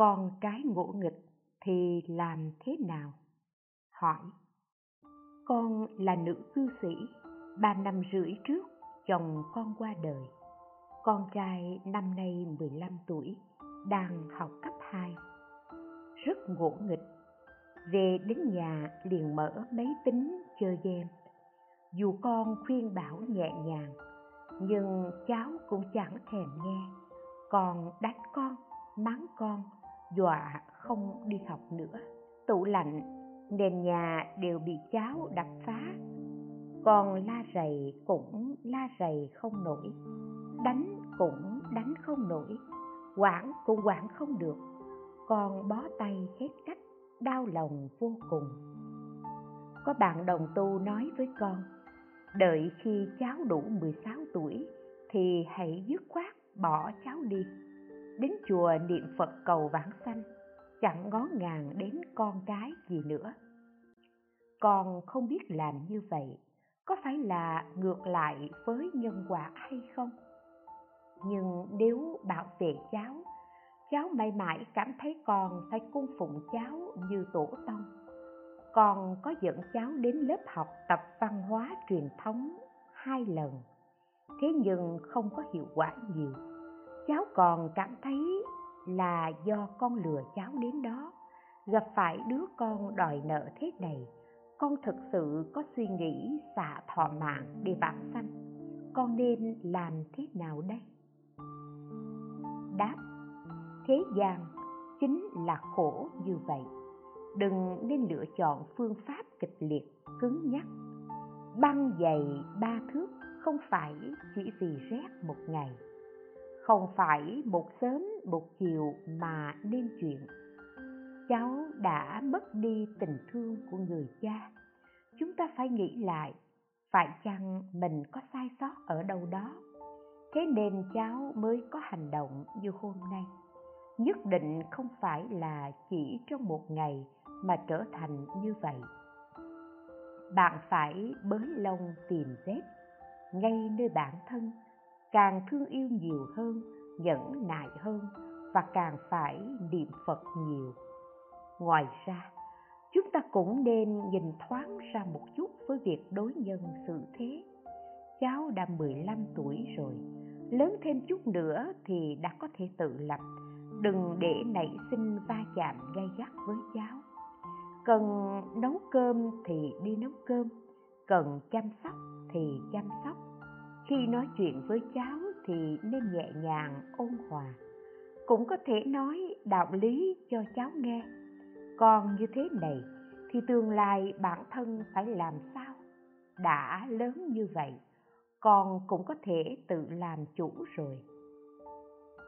con cái ngỗ nghịch thì làm thế nào? Hỏi. Con là nữ cư sĩ, ba năm rưỡi trước chồng con qua đời. Con trai năm nay 15 tuổi, đang học cấp 2 rất ngỗ nghịch. Về đến nhà liền mở máy tính chơi game. Dù con khuyên bảo nhẹ nhàng, nhưng cháu cũng chẳng thèm nghe. Còn đánh con, mắng con dọa không đi học nữa. Tủ lạnh, nền nhà đều bị cháu đập phá. Còn la rầy cũng la rầy không nổi. Đánh cũng đánh không nổi. Quản cũng quản không được. Con bó tay hết cách, đau lòng vô cùng. Có bạn đồng tu nói với con, đợi khi cháu đủ 16 tuổi thì hãy dứt khoát bỏ cháu đi đến chùa niệm phật cầu vãng sanh, chẳng ngó ngàng đến con cái gì nữa. Con không biết làm như vậy, có phải là ngược lại với nhân quả hay không? Nhưng nếu bảo vệ cháu cháu mãi mãi cảm thấy con phải cung phụng cháu như tổ tông. Con có dẫn cháu đến lớp học tập văn hóa truyền thống hai lần, thế nhưng không có hiệu quả nhiều cháu còn cảm thấy là do con lừa cháu đến đó. Gặp phải đứa con đòi nợ thế này, con thực sự có suy nghĩ xả thọ mạng để vãng sanh. Con nên làm thế nào đây? Đáp, thế gian chính là khổ như vậy. Đừng nên lựa chọn phương pháp kịch liệt, cứng nhắc. Băng dày ba thước không phải chỉ vì rét một ngày không phải một sớm một chiều mà nên chuyện. Cháu đã mất đi tình thương của người cha. Chúng ta phải nghĩ lại, phải chăng mình có sai sót ở đâu đó? Thế nên cháu mới có hành động như hôm nay. Nhất định không phải là chỉ trong một ngày mà trở thành như vậy. Bạn phải bới lông tìm vết ngay nơi bản thân càng thương yêu nhiều hơn, nhẫn nại hơn và càng phải niệm phật nhiều. Ngoài ra, chúng ta cũng nên nhìn thoáng ra một chút với việc đối nhân xử thế. Cháu đã 15 tuổi rồi, lớn thêm chút nữa thì đã có thể tự lập. Đừng để nảy sinh va chạm gay gắt với cháu. Cần nấu cơm thì đi nấu cơm, cần chăm sóc thì chăm sóc khi nói chuyện với cháu thì nên nhẹ nhàng, ôn hòa. Cũng có thể nói đạo lý cho cháu nghe. Còn như thế này thì tương lai bản thân phải làm sao? Đã lớn như vậy, con cũng có thể tự làm chủ rồi.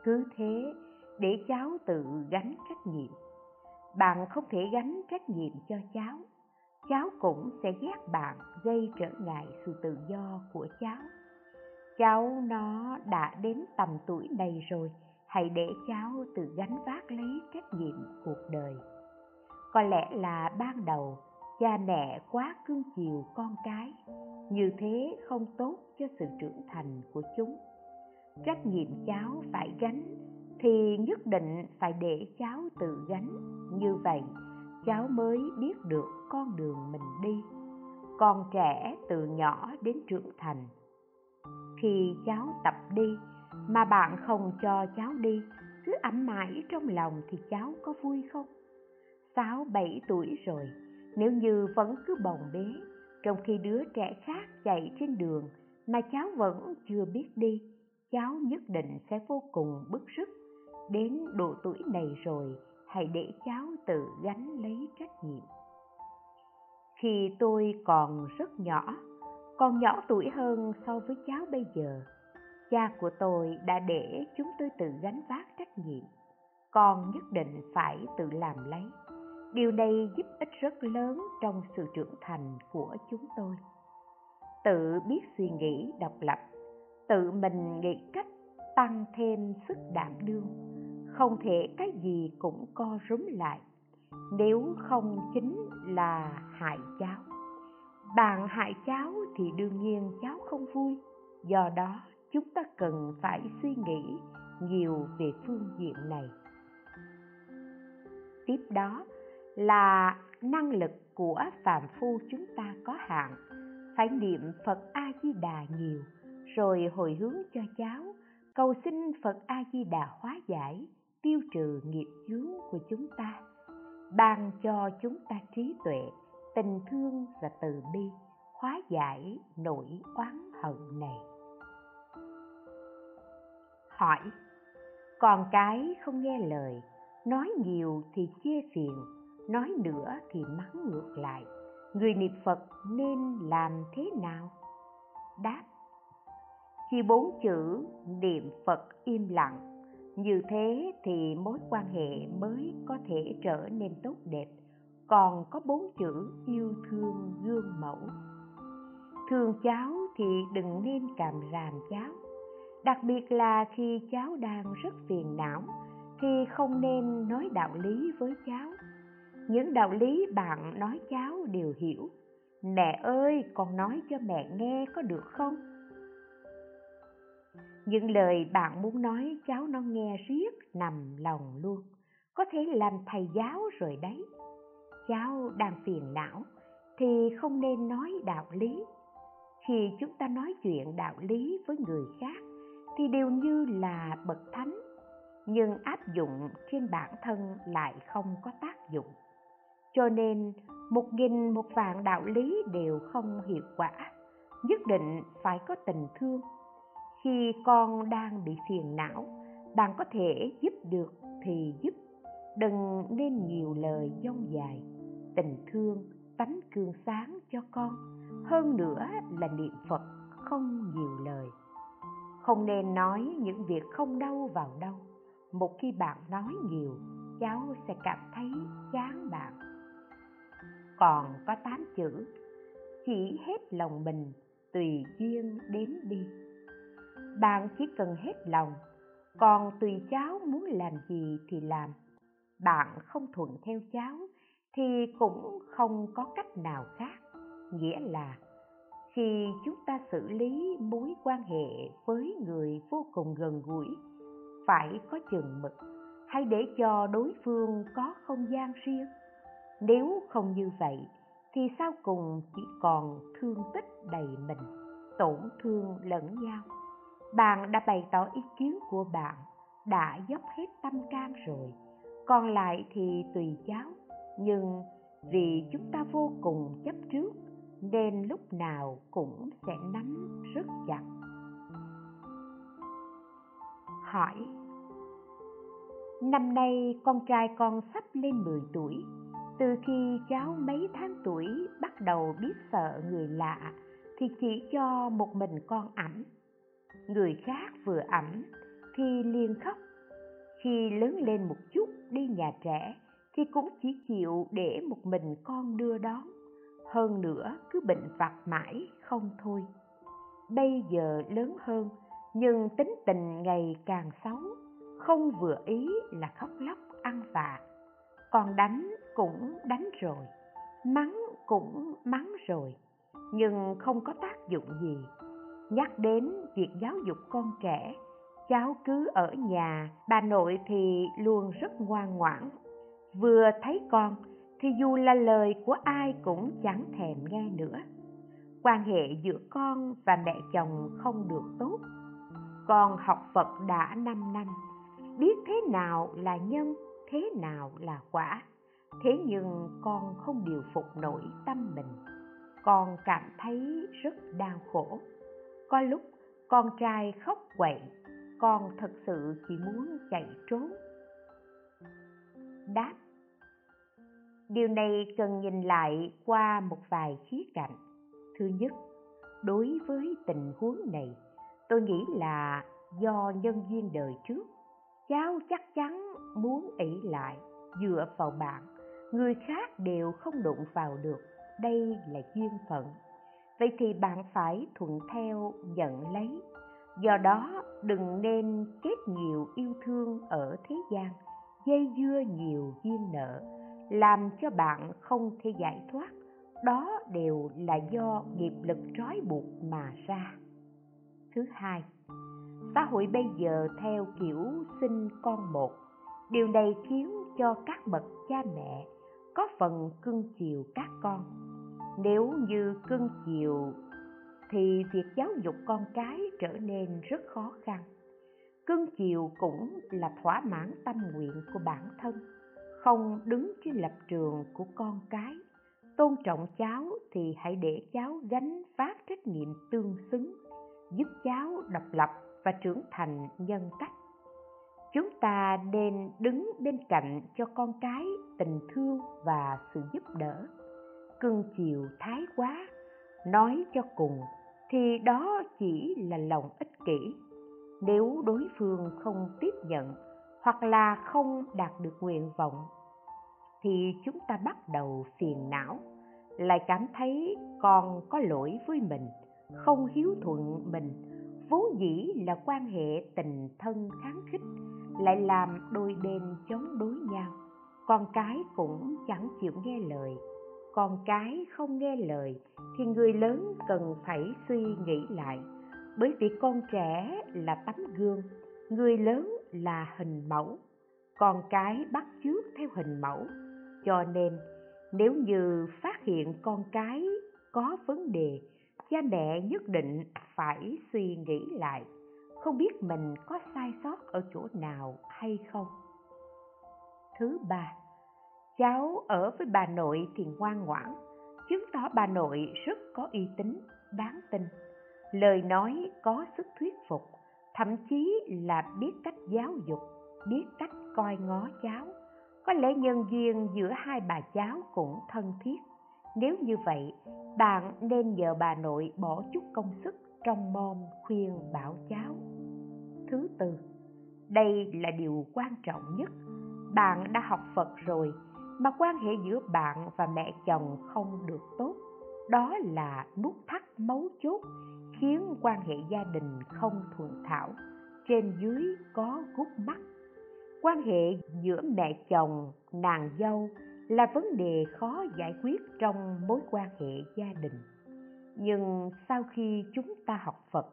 Cứ thế, để cháu tự gánh trách nhiệm. Bạn không thể gánh trách nhiệm cho cháu. Cháu cũng sẽ ghét bạn gây trở ngại sự tự do của cháu cháu nó đã đến tầm tuổi này rồi, hãy để cháu tự gánh vác lấy trách nhiệm cuộc đời. Có lẽ là ban đầu, cha mẹ quá cưng chiều con cái, như thế không tốt cho sự trưởng thành của chúng. Trách nhiệm cháu phải gánh, thì nhất định phải để cháu tự gánh. Như vậy, cháu mới biết được con đường mình đi. Con trẻ từ nhỏ đến trưởng thành khi cháu tập đi, mà bạn không cho cháu đi, cứ ẩm mãi trong lòng thì cháu có vui không? Sáu, bảy tuổi rồi, nếu như vẫn cứ bồng bế trong khi đứa trẻ khác chạy trên đường mà cháu vẫn chưa biết đi, cháu nhất định sẽ vô cùng bức rứt. Đến độ tuổi này rồi, hãy để cháu tự gánh lấy trách nhiệm. Khi tôi còn rất nhỏ còn nhỏ tuổi hơn so với cháu bây giờ. Cha của tôi đã để chúng tôi tự gánh vác trách nhiệm. Con nhất định phải tự làm lấy. Điều này giúp ích rất lớn trong sự trưởng thành của chúng tôi. Tự biết suy nghĩ, độc lập. Tự mình nghĩ cách tăng thêm sức đảm đương. Không thể cái gì cũng co rúm lại. Nếu không chính là hại cháu bạn hại cháu thì đương nhiên cháu không vui. Do đó, chúng ta cần phải suy nghĩ nhiều về phương diện này. Tiếp đó là năng lực của phàm phu chúng ta có hạn. Phải niệm phật a di đà nhiều, rồi hồi hướng cho cháu. Cầu xin phật a di đà hóa giải, tiêu trừ nghiệp chướng của chúng ta, ban cho chúng ta trí tuệ tình thương và từ bi, hóa giải nỗi oán hận này. Hỏi, con cái không nghe lời, nói nhiều thì chê phiền, nói nữa thì mắng ngược lại. Người niệm phật nên làm thế nào? Đáp chỉ bốn chữ niệm phật im lặng, như thế thì mối quan hệ mới có thể trở nên tốt đẹp còn có bốn chữ yêu thương gương mẫu. Thương cháu thì đừng nên càm ràm cháu, đặc biệt là khi cháu đang rất phiền não thì không nên nói đạo lý với cháu. Những đạo lý bạn nói cháu đều hiểu. Mẹ ơi, con nói cho mẹ nghe có được không? Những lời bạn muốn nói cháu nó nghe riết nằm lòng luôn, có thể làm thầy giáo rồi đấy cháu đang phiền não, thì không nên nói đạo lý. Khi chúng ta nói chuyện đạo lý với người khác, thì đều như là bậc thánh, nhưng áp dụng trên bản thân lại không có tác dụng. Cho nên, một nghìn một vạn đạo lý đều không hiệu quả, nhất định phải có tình thương. Khi con đang bị phiền não, bạn có thể giúp được thì giúp, đừng nên nhiều lời dông dài tình thương tánh cương sáng cho con. Hơn nữa là niệm phật không nhiều lời. Không nên nói những việc không đâu vào đâu. Một khi bạn nói nhiều, cháu sẽ cảm thấy chán bạn. Còn có tám chữ, chỉ hết lòng mình, tùy duyên đến đi. Bạn chỉ cần hết lòng, còn tùy cháu muốn làm gì thì làm. Bạn không thuận theo cháu thì cũng không có cách nào khác. Nghĩa là, khi chúng ta xử lý mối quan hệ với người vô cùng gần gũi, phải có chừng mực hay để cho đối phương có không gian riêng. Nếu không như vậy, thì sau cùng chỉ còn thương tích đầy mình, tổn thương lẫn nhau. Bạn đã bày tỏ ý kiến của bạn, đã dốc hết tâm can rồi. Còn lại thì tùy cháu nhưng vì chúng ta vô cùng chấp trước, nên lúc nào cũng sẽ nắm rất chặt. Hỏi, năm nay con trai con sắp lên 10 tuổi, từ khi cháu mấy tháng tuổi bắt đầu biết sợ người lạ thì chỉ cho một mình con ẩm người khác vừa ẩm thì liền khóc. Khi lớn lên một chút, đi nhà trẻ thì cũng chỉ chịu để một mình con đưa đón. Hơn nữa, cứ bệnh vặt mãi không thôi. Bây giờ lớn hơn, nhưng tính tình ngày càng xấu, không vừa ý là khóc lóc, ăn vạ. Còn đánh cũng đánh rồi, mắng cũng mắng rồi, nhưng không có tác dụng gì. Nhắc đến việc giáo dục con trẻ, cháu cứ ở nhà, bà nội thì luôn rất ngoan ngoãn vừa thấy con, thì dù là lời của ai cũng chẳng thèm nghe nữa. Quan hệ giữa con và mẹ chồng không được tốt. Con học phật đã 5 năm, biết thế nào là nhân, thế nào là quả. Thế nhưng con không điều phục nổi tâm mình. Con cảm thấy rất đau khổ. Có lúc con trai khóc quậy, con thật sự chỉ muốn chạy trốn. Đáp điều này cần nhìn lại qua một vài khía cạnh. Thứ nhất, đối với tình huống này, tôi nghĩ là do nhân duyên đời trước, cháu chắc chắn muốn ỷ lại, dựa vào bạn. Người khác đều không đụng vào được, đây là duyên phận. Vậy thì bạn phải thuận theo, nhận lấy. Do đó, đừng nên kết nhiều yêu thương ở thế gian, dây dưa nhiều duyên nợ làm cho bạn không thể giải thoát. Đó đều là do nghiệp lực trói buộc mà ra. Thứ hai, xã hội bây giờ theo kiểu sinh con một. Điều này khiến cho các bậc cha mẹ có phần cưng chiều các con. Nếu như cưng chiều, thì việc giáo dục con cái trở nên rất khó khăn. Cưng chiều cũng là thỏa mãn tâm nguyện của bản thân không đứng trên lập trường của con cái. Tôn trọng cháu thì hãy để cháu gánh vác trách nhiệm tương xứng, giúp cháu độc lập và trưởng thành nhân cách. Chúng ta nên đứng bên cạnh cho con cái tình thương và sự giúp đỡ. Cưng chiều thái quá, nói cho cùng thì đó chỉ là lòng ích kỷ. Nếu đối phương không tiếp nhận hoặc là không đạt được nguyện vọng, thì chúng ta bắt đầu phiền não, lại cảm thấy con có lỗi với mình, không hiếu thuận mình. Vốn dĩ là quan hệ tình thân kháng khích, lại làm đôi bên chống đối nhau. Con cái cũng chẳng chịu nghe lời. Con cái không nghe lời thì người lớn cần phải suy nghĩ lại. Bởi vì con trẻ là tấm gương, người lớn là hình mẫu. Con cái bắt chước theo hình mẫu. Cho nên, nếu như phát hiện con cái có vấn đề, cha mẹ nhất định phải suy nghĩ lại, không biết mình có sai sót ở chỗ nào hay không. Thứ ba, cháu ở với bà nội thì ngoan ngoãn. Chứng tỏ bà nội rất có uy tín, đáng tin. Lời nói có sức thuyết phục thậm chí là biết cách giáo dục, biết cách coi ngó cháu. Có lẽ nhân duyên giữa hai bà cháu cũng thân thiết. Nếu như vậy, bạn nên nhờ bà nội bỏ chút công sức trong mom khuyên bảo cháu. Thứ tư, đây là điều quan trọng nhất. Bạn đã học phật rồi, mà quan hệ giữa bạn và mẹ chồng không được tốt. Đó là nút thắt mấu chốt khiến quan hệ gia đình không thuận thảo, trên dưới có gút mắt. Quan hệ giữa mẹ chồng, nàng dâu là vấn đề khó giải quyết trong mối quan hệ gia đình. Nhưng sau khi chúng ta học phật,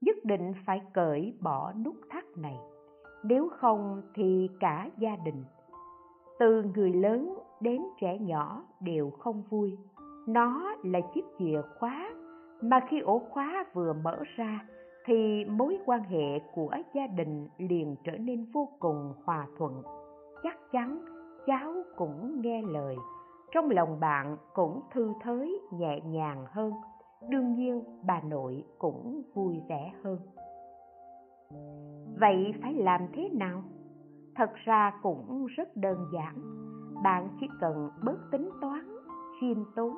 nhất định phải cởi bỏ nút thắt này. Nếu không thì cả gia đình, từ người lớn đến trẻ nhỏ đều không vui. Nó là chiếc chìa khóa mà khi ổ khóa vừa mở ra, thì mối quan hệ của gia đình liền trở nên vô cùng hòa thuận. Chắc chắn cháu cũng nghe lời, trong lòng bạn cũng thư thới nhẹ nhàng hơn. Đương nhiên, bà nội cũng vui vẻ hơn. Vậy phải làm thế nào? Thật ra cũng rất đơn giản. Bạn chỉ cần bớt tính toán, khiêm tốn,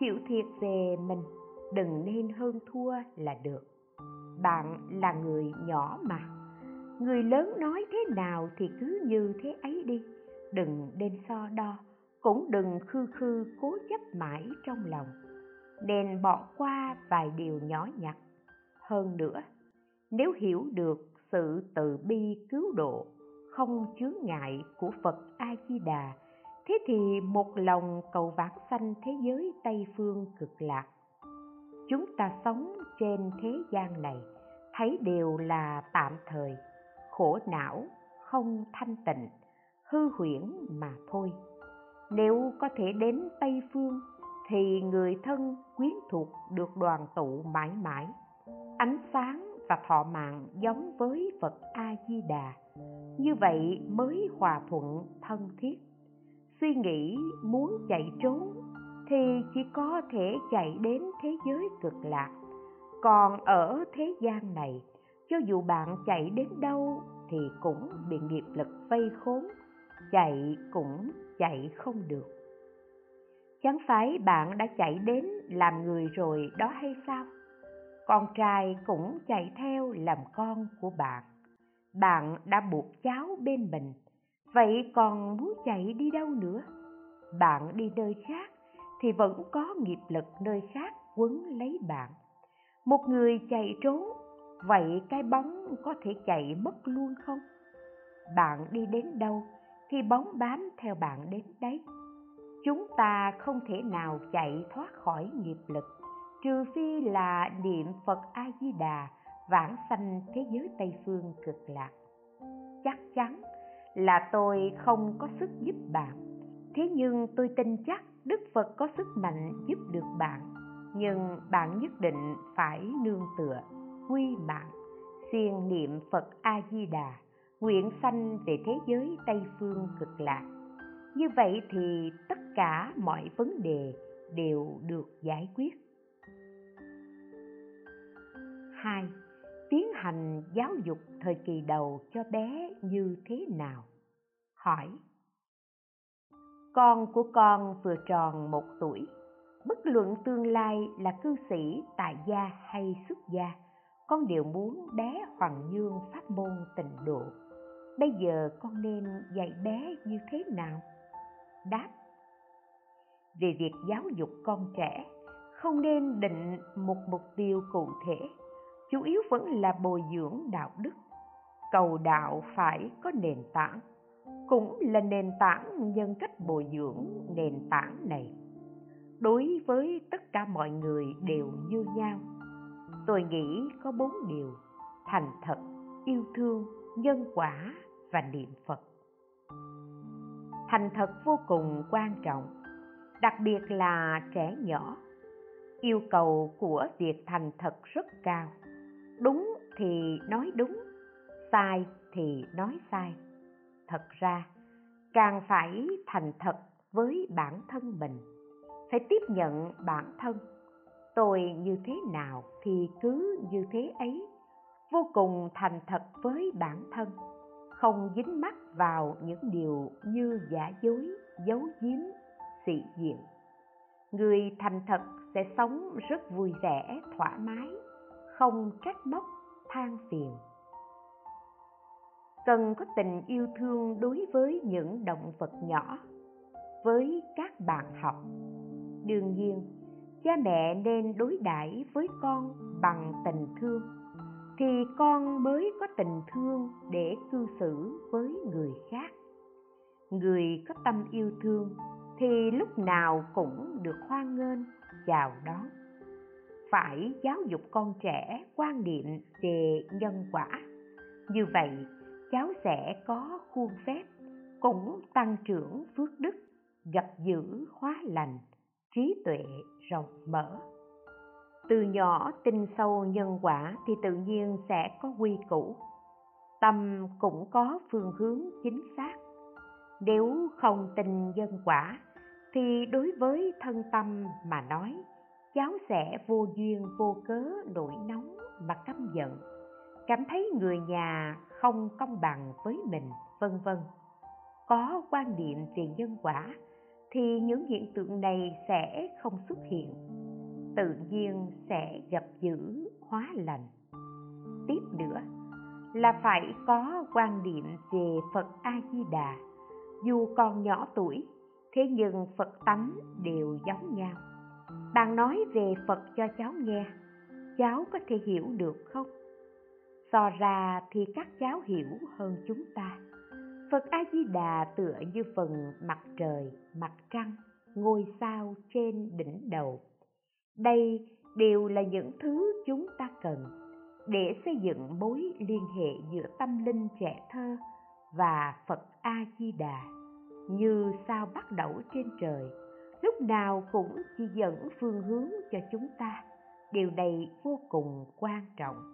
chịu thiệt về mình đừng nên hơn thua là được. Bạn là người nhỏ mà. Người lớn nói thế nào thì cứ như thế ấy đi. Đừng nên so đo, cũng đừng khư khư cố chấp mãi trong lòng. Nên bỏ qua vài điều nhỏ nhặt. Hơn nữa, nếu hiểu được sự từ bi cứu độ, không chướng ngại của phật a di đà thế thì một lòng cầu vãng sanh thế giới tây phương cực lạc chúng ta sống trên thế gian này, thấy đều là tạm thời, khổ não, không thanh tịnh, hư huyễn mà thôi. Nếu có thể đến tây phương, thì người thân quyến thuộc được đoàn tụ mãi mãi. Ánh sáng và thọ mạng giống với phật a di đà như vậy mới hòa thuận thân thiết. Suy nghĩ muốn chạy trốn thì chỉ có thể chạy đến thế giới cực lạc. Còn ở thế gian này, cho dù bạn chạy đến đâu thì cũng bị nghiệp lực vây khốn, chạy cũng chạy không được. Chẳng phải bạn đã chạy đến làm người rồi đó hay sao? Con trai cũng chạy theo làm con của bạn. Bạn đã buộc cháu bên mình, vậy còn muốn chạy đi đâu nữa? Bạn đi nơi khác thì vẫn có nghiệp lực nơi khác quấn lấy bạn. Một người chạy trốn, vậy cái bóng có thể chạy mất luôn không? Bạn đi đến đâu thì bóng bám theo bạn đến đấy. Chúng ta không thể nào chạy thoát khỏi nghiệp lực, trừ phi là niệm phật a di đà vãng sanh thế giới tây phương cực lạc. Chắc chắn là tôi không có sức giúp bạn. Thế nhưng tôi tin chắc đức phật có sức mạnh giúp được bạn, nhưng bạn nhất định phải nương tựa, quy mạng siêng niệm phật a di đà nguyện sanh về thế giới tây phương cực lạc. Như vậy thì tất cả mọi vấn đề đều được giải quyết. Hai, tiến hành giáo dục thời kỳ đầu cho bé như thế nào? Hỏi con của con vừa tròn một tuổi. Bất luận tương lai là cư sĩ tại gia hay xuất gia, con đều muốn bé hoàng dương pháp môn tịnh độ. Bây giờ con nên dạy bé như thế nào? Đáp, về việc giáo dục con trẻ, không nên định một mục tiêu cụ thể, chủ yếu vẫn là bồi dưỡng đạo đức. Cầu đạo phải có nền tảng cũng là nền tảng nhân cách bồi dưỡng nền tảng này. Đối với tất cả mọi người đều như nhau. Tôi nghĩ có bốn điều thành thật, yêu thương, nhân quả và niệm phật. Thành thật vô cùng quan trọng, đặc biệt là trẻ nhỏ. Yêu cầu của việc thành thật rất cao. Đúng thì nói đúng, sai thì nói sai thật ra, càng phải thành thật với bản thân mình. Phải tiếp nhận bản thân. Tôi như thế nào thì cứ như thế ấy. Vô cùng thành thật với bản thân. Không dính mắc vào những điều như giả dối, giấu giếm, sĩ diện. Người thành thật sẽ sống rất vui vẻ, thoải mái, không trách móc, than phiền cần có tình yêu thương đối với những động vật nhỏ, với các bạn học. Đương nhiên, cha mẹ nên đối đãi với con bằng tình thương, thì con mới có tình thương để cư xử với người khác. Người có tâm yêu thương thì lúc nào cũng được hoan nghênh, chào đón. Phải giáo dục con trẻ quan niệm về nhân quả. Như vậy cháu sẽ có khuôn phép, cũng tăng trưởng phước đức, gặp giữ hóa lành, trí tuệ rộng mở. Từ nhỏ tin sâu nhân quả thì tự nhiên sẽ có quy củ. Tâm cũng có phương hướng chính xác. Nếu không tin nhân quả, thì đối với thân tâm mà nói, cháu sẽ vô duyên vô cớ nổi nóng mà căm giận cảm thấy người nhà không công bằng với mình, vân vân. Có quan niệm về nhân quả, thì những hiện tượng này sẽ không xuất hiện. Tự nhiên sẽ gặp dữ, hóa lành. Tiếp nữa, là phải có quan niệm về phật a di đà dù còn nhỏ tuổi, thế nhưng phật tánh đều giống nhau. Bạn nói về phật cho cháu nghe, cháu có thể hiểu được không? So ra thì các cháu hiểu hơn chúng ta. Phật a di đà tựa như phần mặt trời, mặt trăng, ngôi sao trên đỉnh đầu. Đây đều là những thứ chúng ta cần để xây dựng mối liên hệ giữa tâm linh trẻ thơ và phật a di đà như sao bắt đầu trên trời, lúc nào cũng chỉ dẫn phương hướng cho chúng ta. Điều này vô cùng quan trọng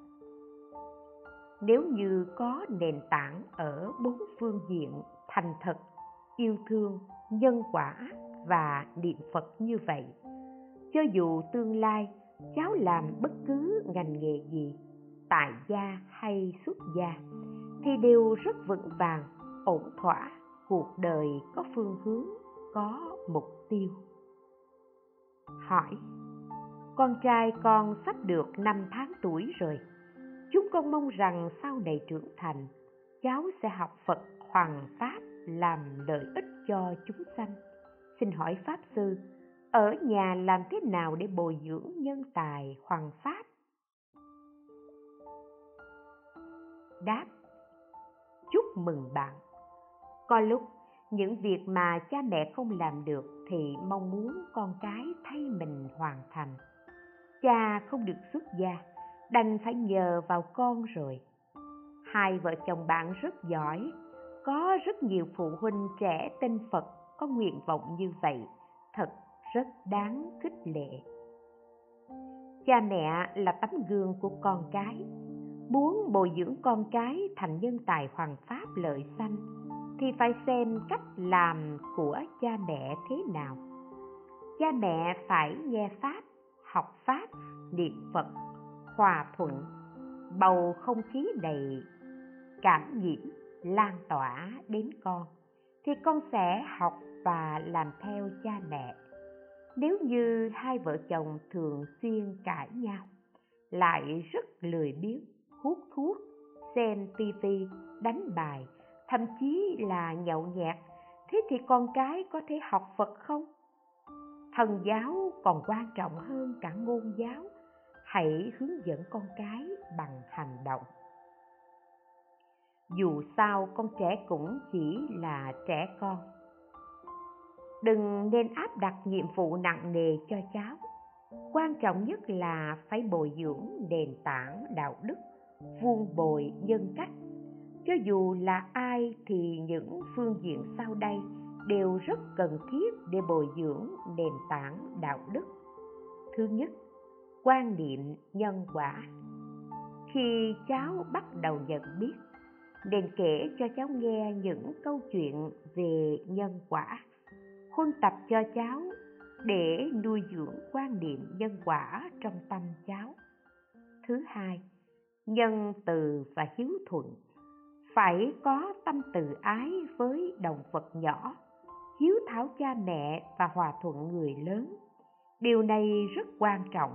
nếu như có nền tảng ở bốn phương diện thành thật, yêu thương, nhân quả và niệm phật như vậy, cho dù tương lai cháu làm bất cứ ngành nghề gì, tại gia hay xuất gia, thì đều rất vững vàng, ổn thỏa, cuộc đời có phương hướng, có mục tiêu. Hỏi, con trai con sắp được năm tháng tuổi rồi chúng con mong rằng sau này trưởng thành cháu sẽ học phật hoàng pháp làm lợi ích cho chúng sanh. Xin hỏi pháp sư, ở nhà làm thế nào để bồi dưỡng nhân tài hoàng pháp? Đáp, chúc mừng bạn. Có lúc, những việc mà cha mẹ không làm được thì mong muốn con cái thay mình hoàn thành. Cha không được xuất gia đành phải nhờ vào con rồi. Hai vợ chồng bạn rất giỏi, có rất nhiều phụ huynh trẻ tên phật có nguyện vọng như vậy, thật rất đáng khích lệ. Cha mẹ là tấm gương của con cái, muốn bồi dưỡng con cái thành nhân tài hoàng pháp lợi sanh thì phải xem cách làm của cha mẹ thế nào. Cha mẹ phải nghe pháp, học pháp, niệm phật hòa thuận, bầu không khí đầy cảm nhiễm, lan tỏa đến con, thì con sẽ học và làm theo cha mẹ. Nếu như hai vợ chồng thường xuyên cãi nhau, lại rất lười biếng, hút thuốc, xem tivi đánh bài, thậm chí là nhậu nhẹt, thế thì con cái có thể học phật không? Thần giáo còn quan trọng hơn cả ngôn giáo hãy hướng dẫn con cái bằng hành động. Dù sao con trẻ cũng chỉ là trẻ con. Đừng nên áp đặt nhiệm vụ nặng nề cho cháu. Quan trọng nhất là phải bồi dưỡng nền tảng đạo đức, vuông bồi nhân cách. Cho dù là ai thì những phương diện sau đây đều rất cần thiết để bồi dưỡng nền tảng đạo đức. Thứ nhất quan niệm nhân quả. Khi cháu bắt đầu nhận biết, nên kể cho cháu nghe những câu chuyện về nhân quả. Huân tập cho cháu để nuôi dưỡng quan niệm nhân quả trong tâm cháu. Thứ hai, nhân từ và hiếu thuận. Phải có tâm từ ái với động vật nhỏ, hiếu thảo cha mẹ và hòa thuận người lớn. Điều này rất quan trọng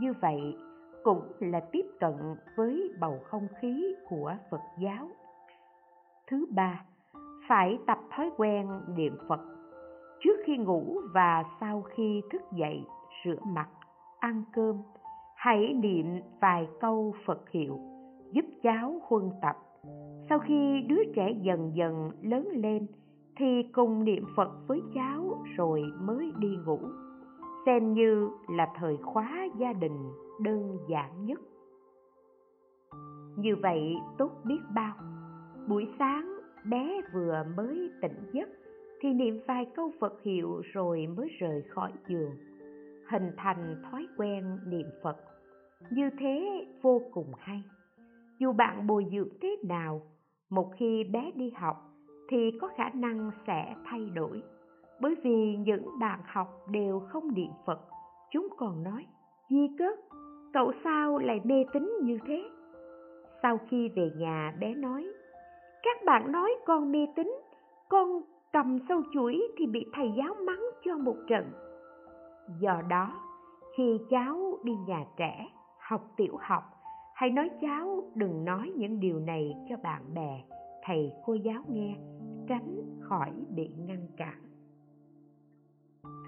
như vậy, cũng là tiếp cận với bầu không khí của phật giáo. Thứ ba, phải tập thói quen niệm phật. Trước khi ngủ và sau khi thức dậy, rửa mặt, ăn cơm, hãy niệm vài câu phật hiệu giúp cháu huân tập. Sau khi đứa trẻ dần dần lớn lên thì cùng niệm phật với cháu rồi mới đi ngủ xem như là thời khóa gia đình đơn giản nhất. Như vậy tốt biết bao. Buổi sáng bé vừa mới tỉnh giấc thì niệm vài câu phật hiệu rồi mới rời khỏi giường, hình thành thói quen niệm phật. Như thế vô cùng hay. Dù bạn bồi dưỡng thế nào, một khi bé đi học thì có khả năng sẽ thay đổi bởi vì những bạn học đều không niệm phật. Chúng còn nói, di cớ cậu sao lại mê tín như thế? Sau khi về nhà, bé nói, các bạn nói con mê tín, con cầm sâu chuỗi thì bị thầy giáo mắng cho một trận. Do đó, khi cháu đi nhà trẻ, học tiểu học, hãy nói cháu đừng nói những điều này cho bạn bè, thầy cô giáo nghe, tránh khỏi bị ngăn cản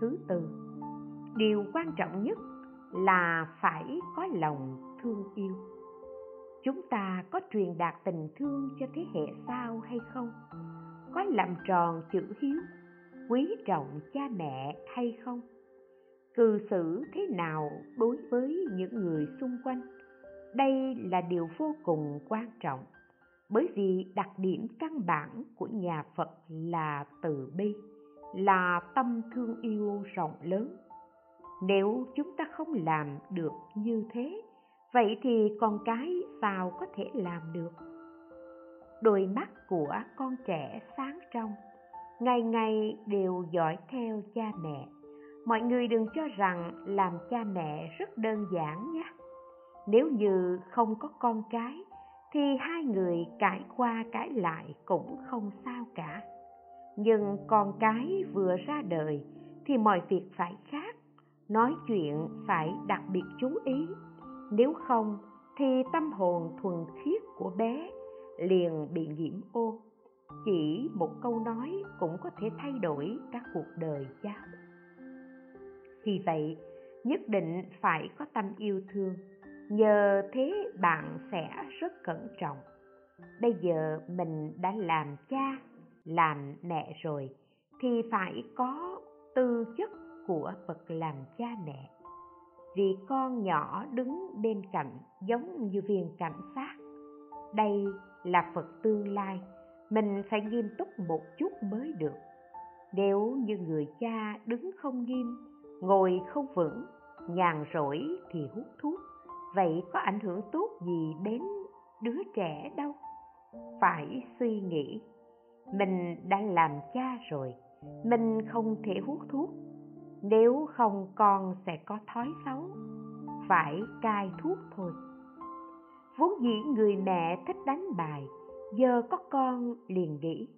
thứ tư, điều quan trọng nhất là phải có lòng thương yêu. Chúng ta có truyền đạt tình thương cho thế hệ sau hay không? Có làm tròn chữ hiếu, quý trọng cha mẹ hay không? Cư xử thế nào đối với những người xung quanh? Đây là điều vô cùng quan trọng, bởi vì đặc điểm căn bản của nhà phật là từ bi là tâm thương yêu rộng lớn. Nếu chúng ta không làm được như thế, vậy thì con cái sao có thể làm được? Đôi mắt của con trẻ sáng trong, ngày ngày đều dõi theo cha mẹ. Mọi người đừng cho rằng làm cha mẹ rất đơn giản nhé. Nếu như không có con cái, thì hai người cãi qua cãi lại cũng không sao cả nhưng con cái vừa ra đời thì mọi việc phải khác, nói chuyện phải đặc biệt chú ý. Nếu không thì tâm hồn thuần khiết của bé liền bị nhiễm ô. Chỉ một câu nói cũng có thể thay đổi cả cuộc đời cháu vì vậy, nhất định phải có tâm yêu thương. Nhờ thế bạn sẽ rất cẩn trọng. Bây giờ mình đã làm cha làm mẹ rồi, thì phải có tư chất của bậc làm cha mẹ. Vì con nhỏ đứng bên cạnh giống như viên cảnh sát. Đây là phật tương lai, mình phải nghiêm túc một chút mới được. Nếu như người cha đứng không nghiêm, ngồi không vững, nhàn rỗi thì hút thuốc, vậy có ảnh hưởng tốt gì đến đứa trẻ đâu? Phải suy nghĩ mình đã làm cha rồi, mình không thể hút thuốc. Nếu không, con sẽ có thói xấu, phải cai thuốc thôi. Vốn dĩ người mẹ thích đánh bài, giờ có con liền nghĩ,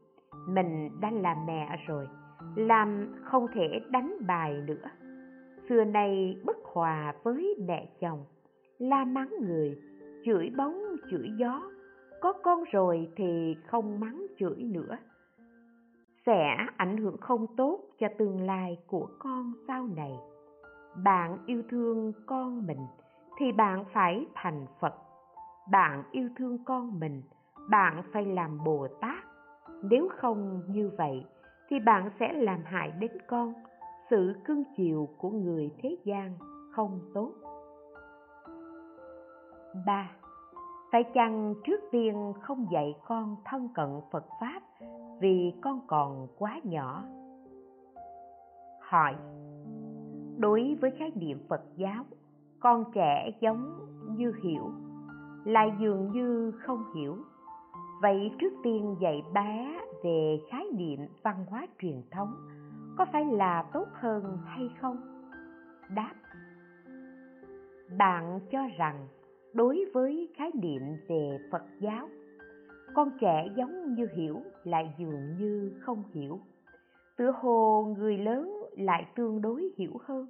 mình đã là mẹ rồi, làm không thể đánh bài nữa. Xưa nay bất hòa với mẹ chồng, la mắng người, chửi bóng, chửi gió có con rồi thì không mắng chửi nữa. Sẽ ảnh hưởng không tốt cho tương lai của con sau này. Bạn yêu thương con mình thì bạn phải thành phật. Bạn yêu thương con mình, bạn phải làm bồ tát. Nếu không như vậy thì bạn sẽ làm hại đến con. Sự cưng chiều của người thế gian không tốt. 3. Phải chăng trước tiên không dạy con thân cận Phật Pháp vì con còn quá nhỏ? Hỏi Đối với khái niệm Phật giáo, con trẻ giống như hiểu, lại dường như không hiểu. Vậy trước tiên dạy bé về khái niệm văn hóa truyền thống có phải là tốt hơn hay không? Đáp Bạn cho rằng đối với khái niệm về phật giáo. Con trẻ giống như hiểu lại dường như không hiểu. Tựa hồ người lớn lại tương đối hiểu hơn.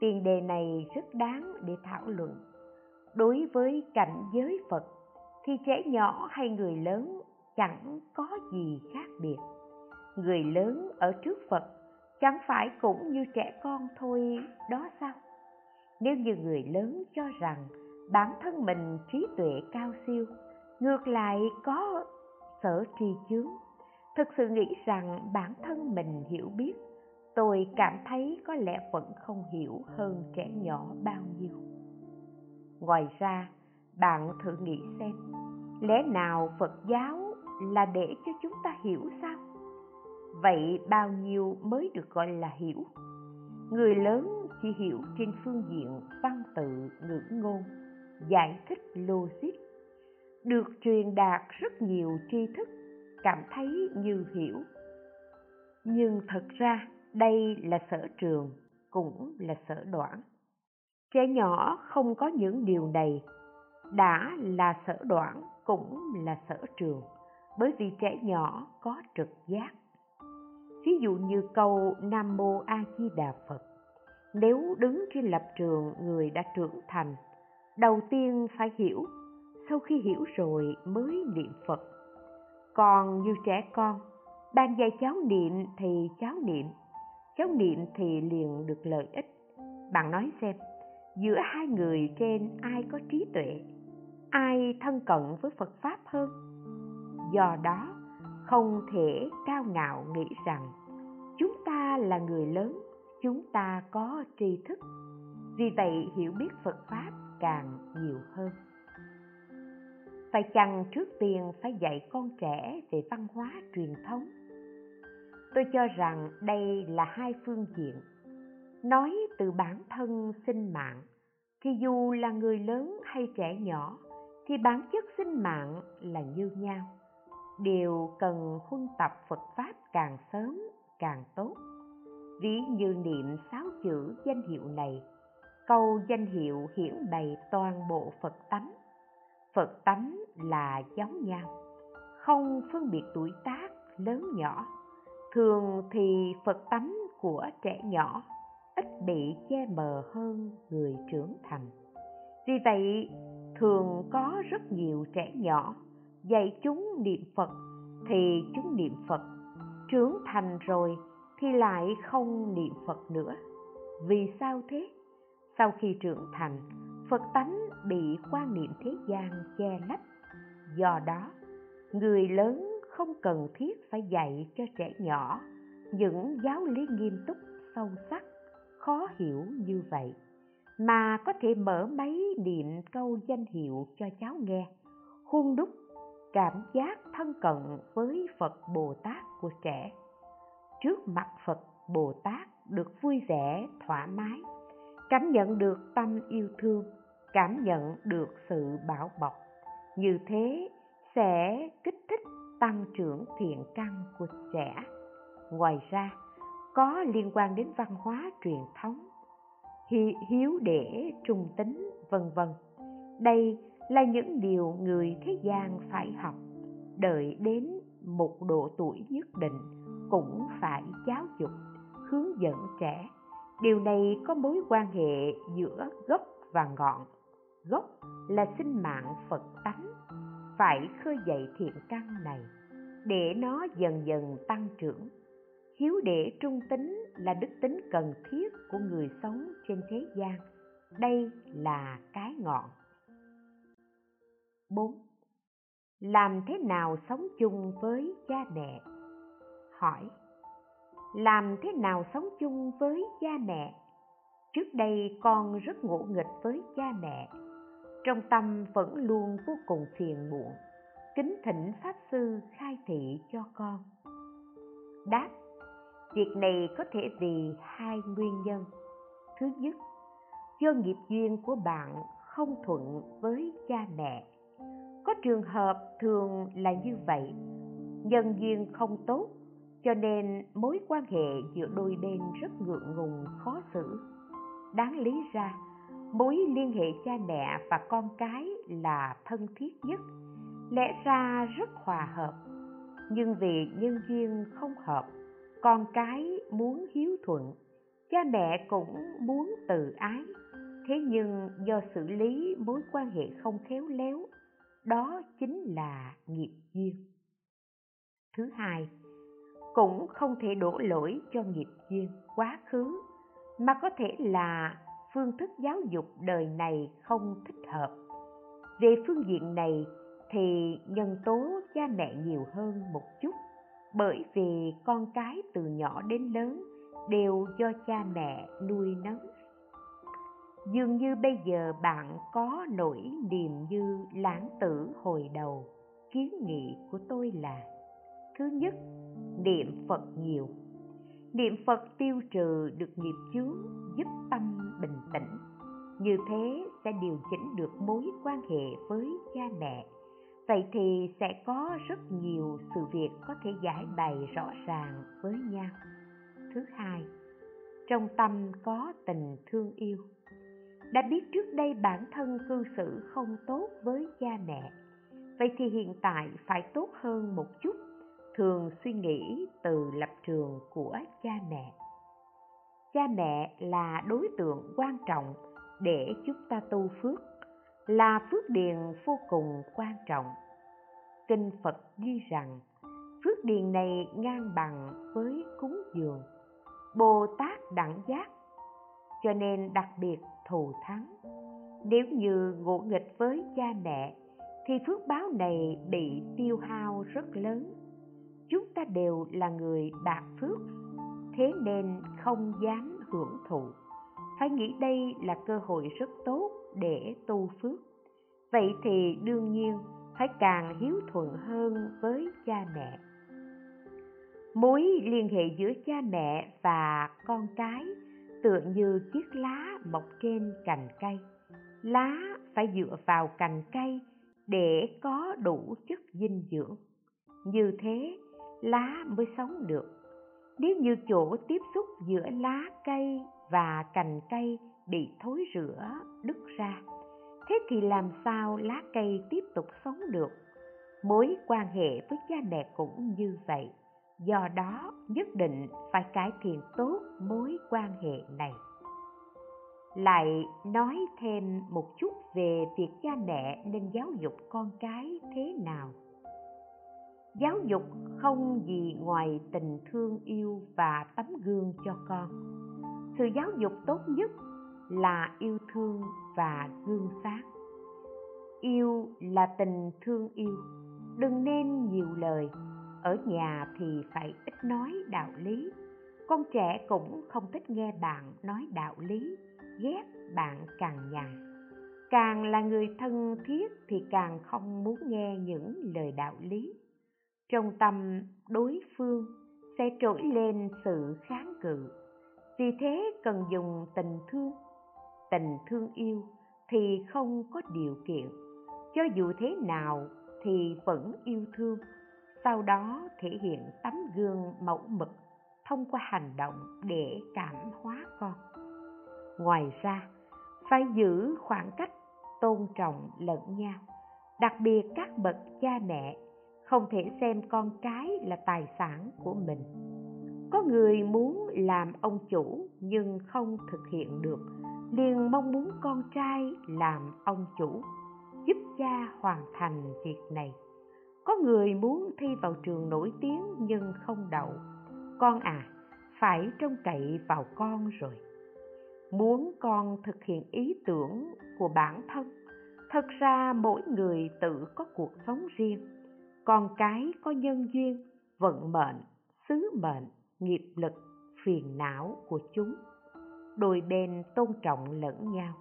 Tiền đề này rất đáng để thảo luận. Đối với cảnh giới phật, thì trẻ nhỏ hay người lớn chẳng có gì khác biệt. Người lớn ở trước phật chẳng phải cũng như trẻ con thôi, đó sao? Nếu như người lớn cho rằng bản thân mình trí tuệ cao siêu, ngược lại có sở tri chướng. Thực sự nghĩ rằng bản thân mình hiểu biết, tôi cảm thấy có lẽ vẫn không hiểu hơn trẻ nhỏ bao nhiêu. Ngoài ra, bạn thử nghĩ xem, lẽ nào phật giáo là để cho chúng ta hiểu sao? Vậy bao nhiêu mới được gọi là hiểu? Người lớn chỉ hiểu trên phương diện văn tự ngữ ngôn giải thích logic. Được truyền đạt rất nhiều tri thức, cảm thấy như hiểu. Nhưng thật ra, đây là sở trường, cũng là sở đoản. Trẻ nhỏ không có những điều này. Đã là sở đoản, cũng là sở trường, bởi vì trẻ nhỏ có trực giác. Ví dụ như câu nam mô a di đà phật, nếu đứng trên lập trường, người đã trưởng thành đầu tiên phải hiểu, sau khi hiểu rồi mới niệm phật. Còn như trẻ con đang dạy cháu niệm thì cháu niệm cháu niệm thì liền được lợi ích. Bạn nói xem, giữa hai người trên ai có trí tuệ, ai thân cận với phật pháp hơn? Do đó, không thể cao ngạo nghĩ rằng chúng ta là người lớn, chúng ta có tri thức. Vì vậy hiểu biết phật pháp càng nhiều hơn. Phải chăng trước tiên phải dạy con trẻ về văn hóa truyền thống? Tôi cho rằng đây là hai phương diện. Nói từ bản thân sinh mạng, thì dù là người lớn hay trẻ nhỏ, thì bản chất sinh mạng là như nhau. Đều cần huân tập phật pháp càng sớm càng tốt. Ví như niệm sáu chữ danh hiệu này câu danh hiệu hiển bày toàn bộ phật tánh. Phật tánh là giống nhau không phân biệt tuổi tác lớn nhỏ. Thường thì phật tánh của trẻ nhỏ ít bị che mờ hơn người trưởng thành. Vì vậy, thường có rất nhiều trẻ nhỏ dạy chúng niệm phật thì chúng niệm phật. Trưởng thành rồi thì lại không niệm phật nữa. Vì sao thế? Sau khi trưởng thành, phật tánh bị quan niệm thế gian che lấp. Do đó, người lớn không cần thiết phải dạy cho trẻ nhỏ những giáo lý nghiêm túc, sâu sắc, khó hiểu như vậy, mà có thể mở máy niệm câu danh hiệu cho cháu nghe hung đúc cảm giác thân cận với phật bồ tát của trẻ. Trước mặt phật bồ tát được vui vẻ, thoải mái cảm nhận được tâm yêu thương, cảm nhận được sự bảo bọc. Như thế sẽ kích thích tăng trưởng thiện căn của trẻ. Ngoài ra, có liên quan đến văn hóa truyền thống hiếu để, trung tính, vân vân. Đây là những điều người thế gian phải học. Đợi đến một độ tuổi nhất định cũng phải giáo dục, hướng dẫn trẻ điều này có mối quan hệ giữa gốc và ngọn. Gốc là sinh mạng phật tánh. Phải khơi dậy thiện căn này, để nó dần dần tăng trưởng. Hiếu đệ trung tính là đức tính cần thiết của người sống trên thế gian. Đây là cái ngọn. 4. Làm thế nào sống chung với cha mẹ? Hỏi. Làm thế nào sống chung với cha mẹ? Trước đây con rất ngỗ nghịch với cha mẹ Trong tâm vẫn luôn vô cùng phiền muộn Kính thỉnh Pháp Sư khai thị cho con Đáp Việc này có thể vì hai nguyên nhân. Thứ nhất, do nghiệp duyên của bạn không thuận với cha mẹ. Có trường hợp thường là như vậy, nhân duyên không tốt, cho nên mối quan hệ giữa đôi bên rất ngượng ngùng khó xử. Đáng lý ra, mối liên hệ cha mẹ và con cái là thân thiết nhất, lẽ ra rất hòa hợp, nhưng vì nhân duyên không hợp con cái muốn hiếu thuận cha mẹ cũng muốn từ ái. Thế nhưng do xử lý mối quan hệ không khéo léo đó chính là nghiệp duyên. Thứ hai cũng không thể đổ lỗi cho nghiệp duyên quá khứ, mà có thể là phương thức giáo dục đời này không thích hợp. Về phương diện này thì nhân tố cha mẹ nhiều hơn một chút, bởi vì con cái từ nhỏ đến lớn đều do cha mẹ nuôi nấng. Dường như bây giờ bạn có nỗi niềm như lãng tử hồi đầu, kiến nghị của tôi là, thứ nhất niệm phật nhiều. Niệm phật tiêu trừ được nghiệp chướng, giúp tâm bình tĩnh. Như thế sẽ điều chỉnh được mối quan hệ với cha mẹ. Vậy thì sẽ có rất nhiều sự việc có thể giải bày rõ ràng với nhau. Thứ hai, trong tâm có tình thương yêu. Đã biết trước đây bản thân cư xử không tốt với cha mẹ, vậy thì hiện tại phải tốt hơn một chút thường suy nghĩ từ lập trường của cha mẹ cha mẹ là đối tượng quan trọng để chúng ta tu phước là phước điền vô cùng quan trọng. Kinh Phật ghi rằng, phước điền này ngang bằng với cúng dường, Bồ Tát đẳng giác, cho nên đặc biệt thù thắng. Nếu như ngộ nghịch với cha mẹ, thì phước báo này bị tiêu hao rất lớn. Chúng ta đều là người bạc phước, thế nên không dám hưởng thụ. Phải nghĩ đây là cơ hội rất tốt để tu phước. Vậy thì đương nhiên phải càng hiếu thuận hơn với cha mẹ. Mối liên hệ giữa cha mẹ và con cái tựa như chiếc lá mọc trên cành cây. Lá phải dựa vào cành cây để có đủ chất dinh dưỡng. Như thế lá mới sống được. Nếu như chỗ tiếp xúc giữa lá cây và cành cây bị thối rữa đứt ra, thế thì làm sao lá cây tiếp tục sống được? Mối quan hệ với cha mẹ cũng như vậy. Do đó, nhất định phải cải thiện tốt mối quan hệ này. Lại nói thêm một chút về việc cha mẹ nên giáo dục con cái thế nào giáo dục không gì ngoài tình thương yêu và tấm gương cho con. Sự giáo dục tốt nhất là yêu thương và gương sáng. Yêu là tình thương yêu. Đừng nên nhiều lời. Ở nhà thì phải ít nói đạo lý. Con trẻ cũng không thích nghe bạn nói đạo lý, ghét bạn càng nhằn càng là người thân thiết thì càng không muốn nghe những lời đạo lý trong tâm đối phương sẽ trỗi lên sự kháng cự. Vì thế cần dùng tình thương. Tình thương yêu thì không có điều kiện. Cho dù thế nào thì vẫn yêu thương. Sau đó thể hiện tấm gương mẫu mực thông qua hành động để cảm hóa con. Ngoài ra, phải giữ khoảng cách tôn trọng lẫn nhau, đặc biệt các bậc cha mẹ không thể xem con cái là tài sản của mình. Có người muốn làm ông chủ nhưng không thực hiện được, liền mong muốn con trai làm ông chủ, giúp cha hoàn thành việc này. Có người muốn thi vào trường nổi tiếng nhưng không đậu. Con à phải trông cậy vào con rồi. Muốn con thực hiện ý tưởng của bản thân, thật ra mỗi người tự có cuộc sống riêng con cái có nhân duyên, vận mệnh, sứ mệnh, nghiệp lực, phiền não của chúng. Đôi bên tôn trọng lẫn nhau.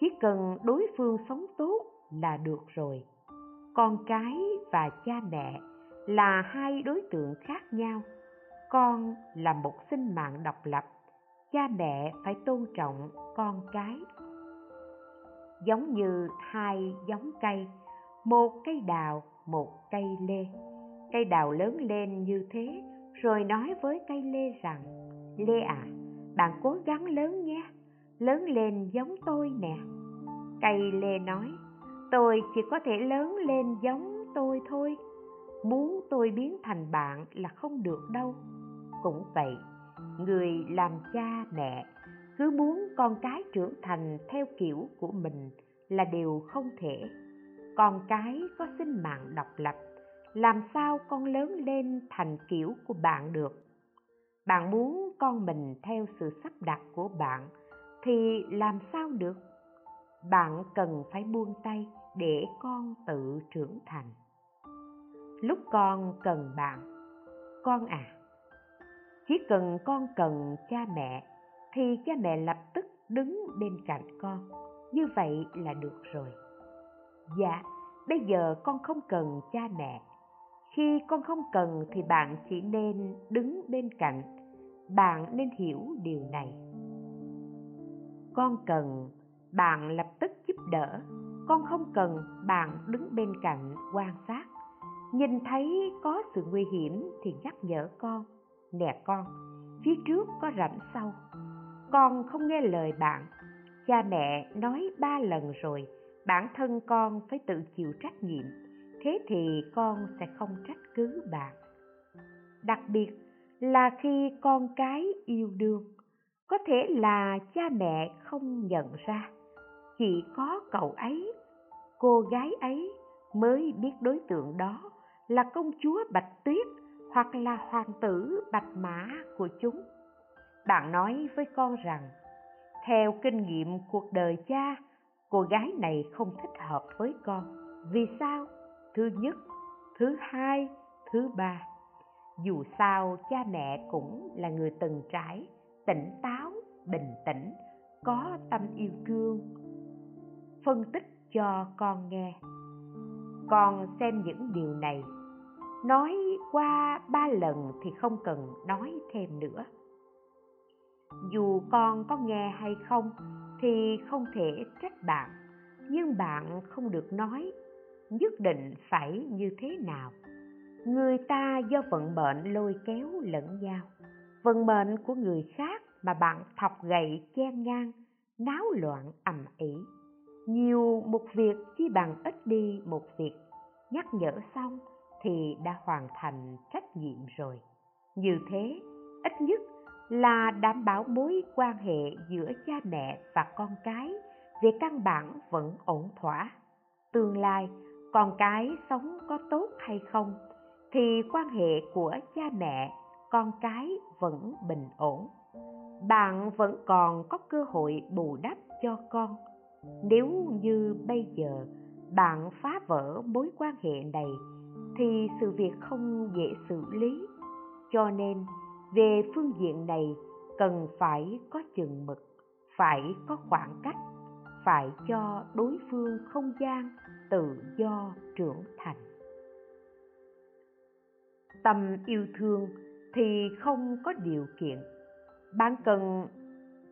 Chỉ cần đối phương sống tốt là được rồi. Con cái và cha mẹ là hai đối tượng khác nhau. Con là một sinh mạng độc lập, cha mẹ phải tôn trọng con cái. Giống như hai giống cây, một cây đào một cây lê. Cây đào lớn lên như thế, rồi nói với cây lê rằng, lê à bạn cố gắng lớn nhé, lớn lên giống tôi nè. Cây lê nói, tôi chỉ có thể lớn lên giống tôi thôi, muốn tôi biến thành bạn là không được đâu. Cũng vậy, người làm cha mẹ cứ muốn con cái trưởng thành theo kiểu của mình là điều không thể con cái có sinh mạng độc lập, làm sao con lớn lên thành kiểu của bạn được? Bạn muốn con mình theo sự sắp đặt của bạn thì làm sao được? Bạn cần phải buông tay để con tự trưởng thành. Lúc con cần bạn, con à. Chỉ cần con cần cha mẹ thì cha mẹ lập tức đứng bên cạnh con. Như vậy là được rồi dạ bây giờ con không cần cha mẹ. Khi con không cần thì bạn chỉ nên đứng bên cạnh. Bạn nên hiểu điều này. Con cần, bạn lập tức giúp đỡ. Con không cần bạn đứng bên cạnh quan sát. Nhìn thấy có sự nguy hiểm thì nhắc nhở con, nè con, phía trước có rãnh sâu con không nghe lời bạn. Cha mẹ nói ba lần rồi bản thân con phải tự chịu trách nhiệm, thế thì con sẽ không trách cứ bạn. Đặc biệt là khi con cái yêu đương, có thể là cha mẹ không nhận ra, chỉ có cậu ấy, cô gái ấy mới biết đối tượng đó là công chúa bạch tuyết hoặc là hoàng tử bạch mã của chúng. Bạn nói với con rằng, theo kinh nghiệm cuộc đời cha cô gái này không thích hợp với con. Vì sao? Thứ nhất, thứ hai, thứ ba. Dù sao, cha mẹ cũng là người từng trải, tỉnh táo, bình tĩnh, có tâm yêu thương. Phân tích cho con nghe. Con xem những điều này. Nói qua ba lần thì không cần nói thêm nữa. Dù con có nghe hay không thì không thể trách bạn, nhưng bạn không được nói nhất định phải như thế nào. Người ta do vận mệnh lôi kéo lẫn nhau. Vận mệnh của người khác mà bạn thọc gậy chen ngang, náo loạn ầm ĩ. Nhiều một việc chi bằng ít đi một việc. Nhắc nhở xong thì đã hoàn thành trách nhiệm rồi. Như thế, ít nhất là đảm bảo mối quan hệ giữa cha mẹ và con cái về căn bản vẫn ổn thỏa. Tương lai, con cái sống có tốt hay không thì quan hệ của cha mẹ, con cái vẫn bình ổn. Bạn vẫn còn có cơ hội bù đắp cho con. Nếu như bây giờ bạn phá vỡ mối quan hệ này thì sự việc không dễ xử lý. Cho nên về phương diện này, cần phải có chừng mực, phải có khoảng cách, phải cho đối phương không gian tự do trưởng thành. Tâm yêu thương thì không có điều kiện. Bạn cần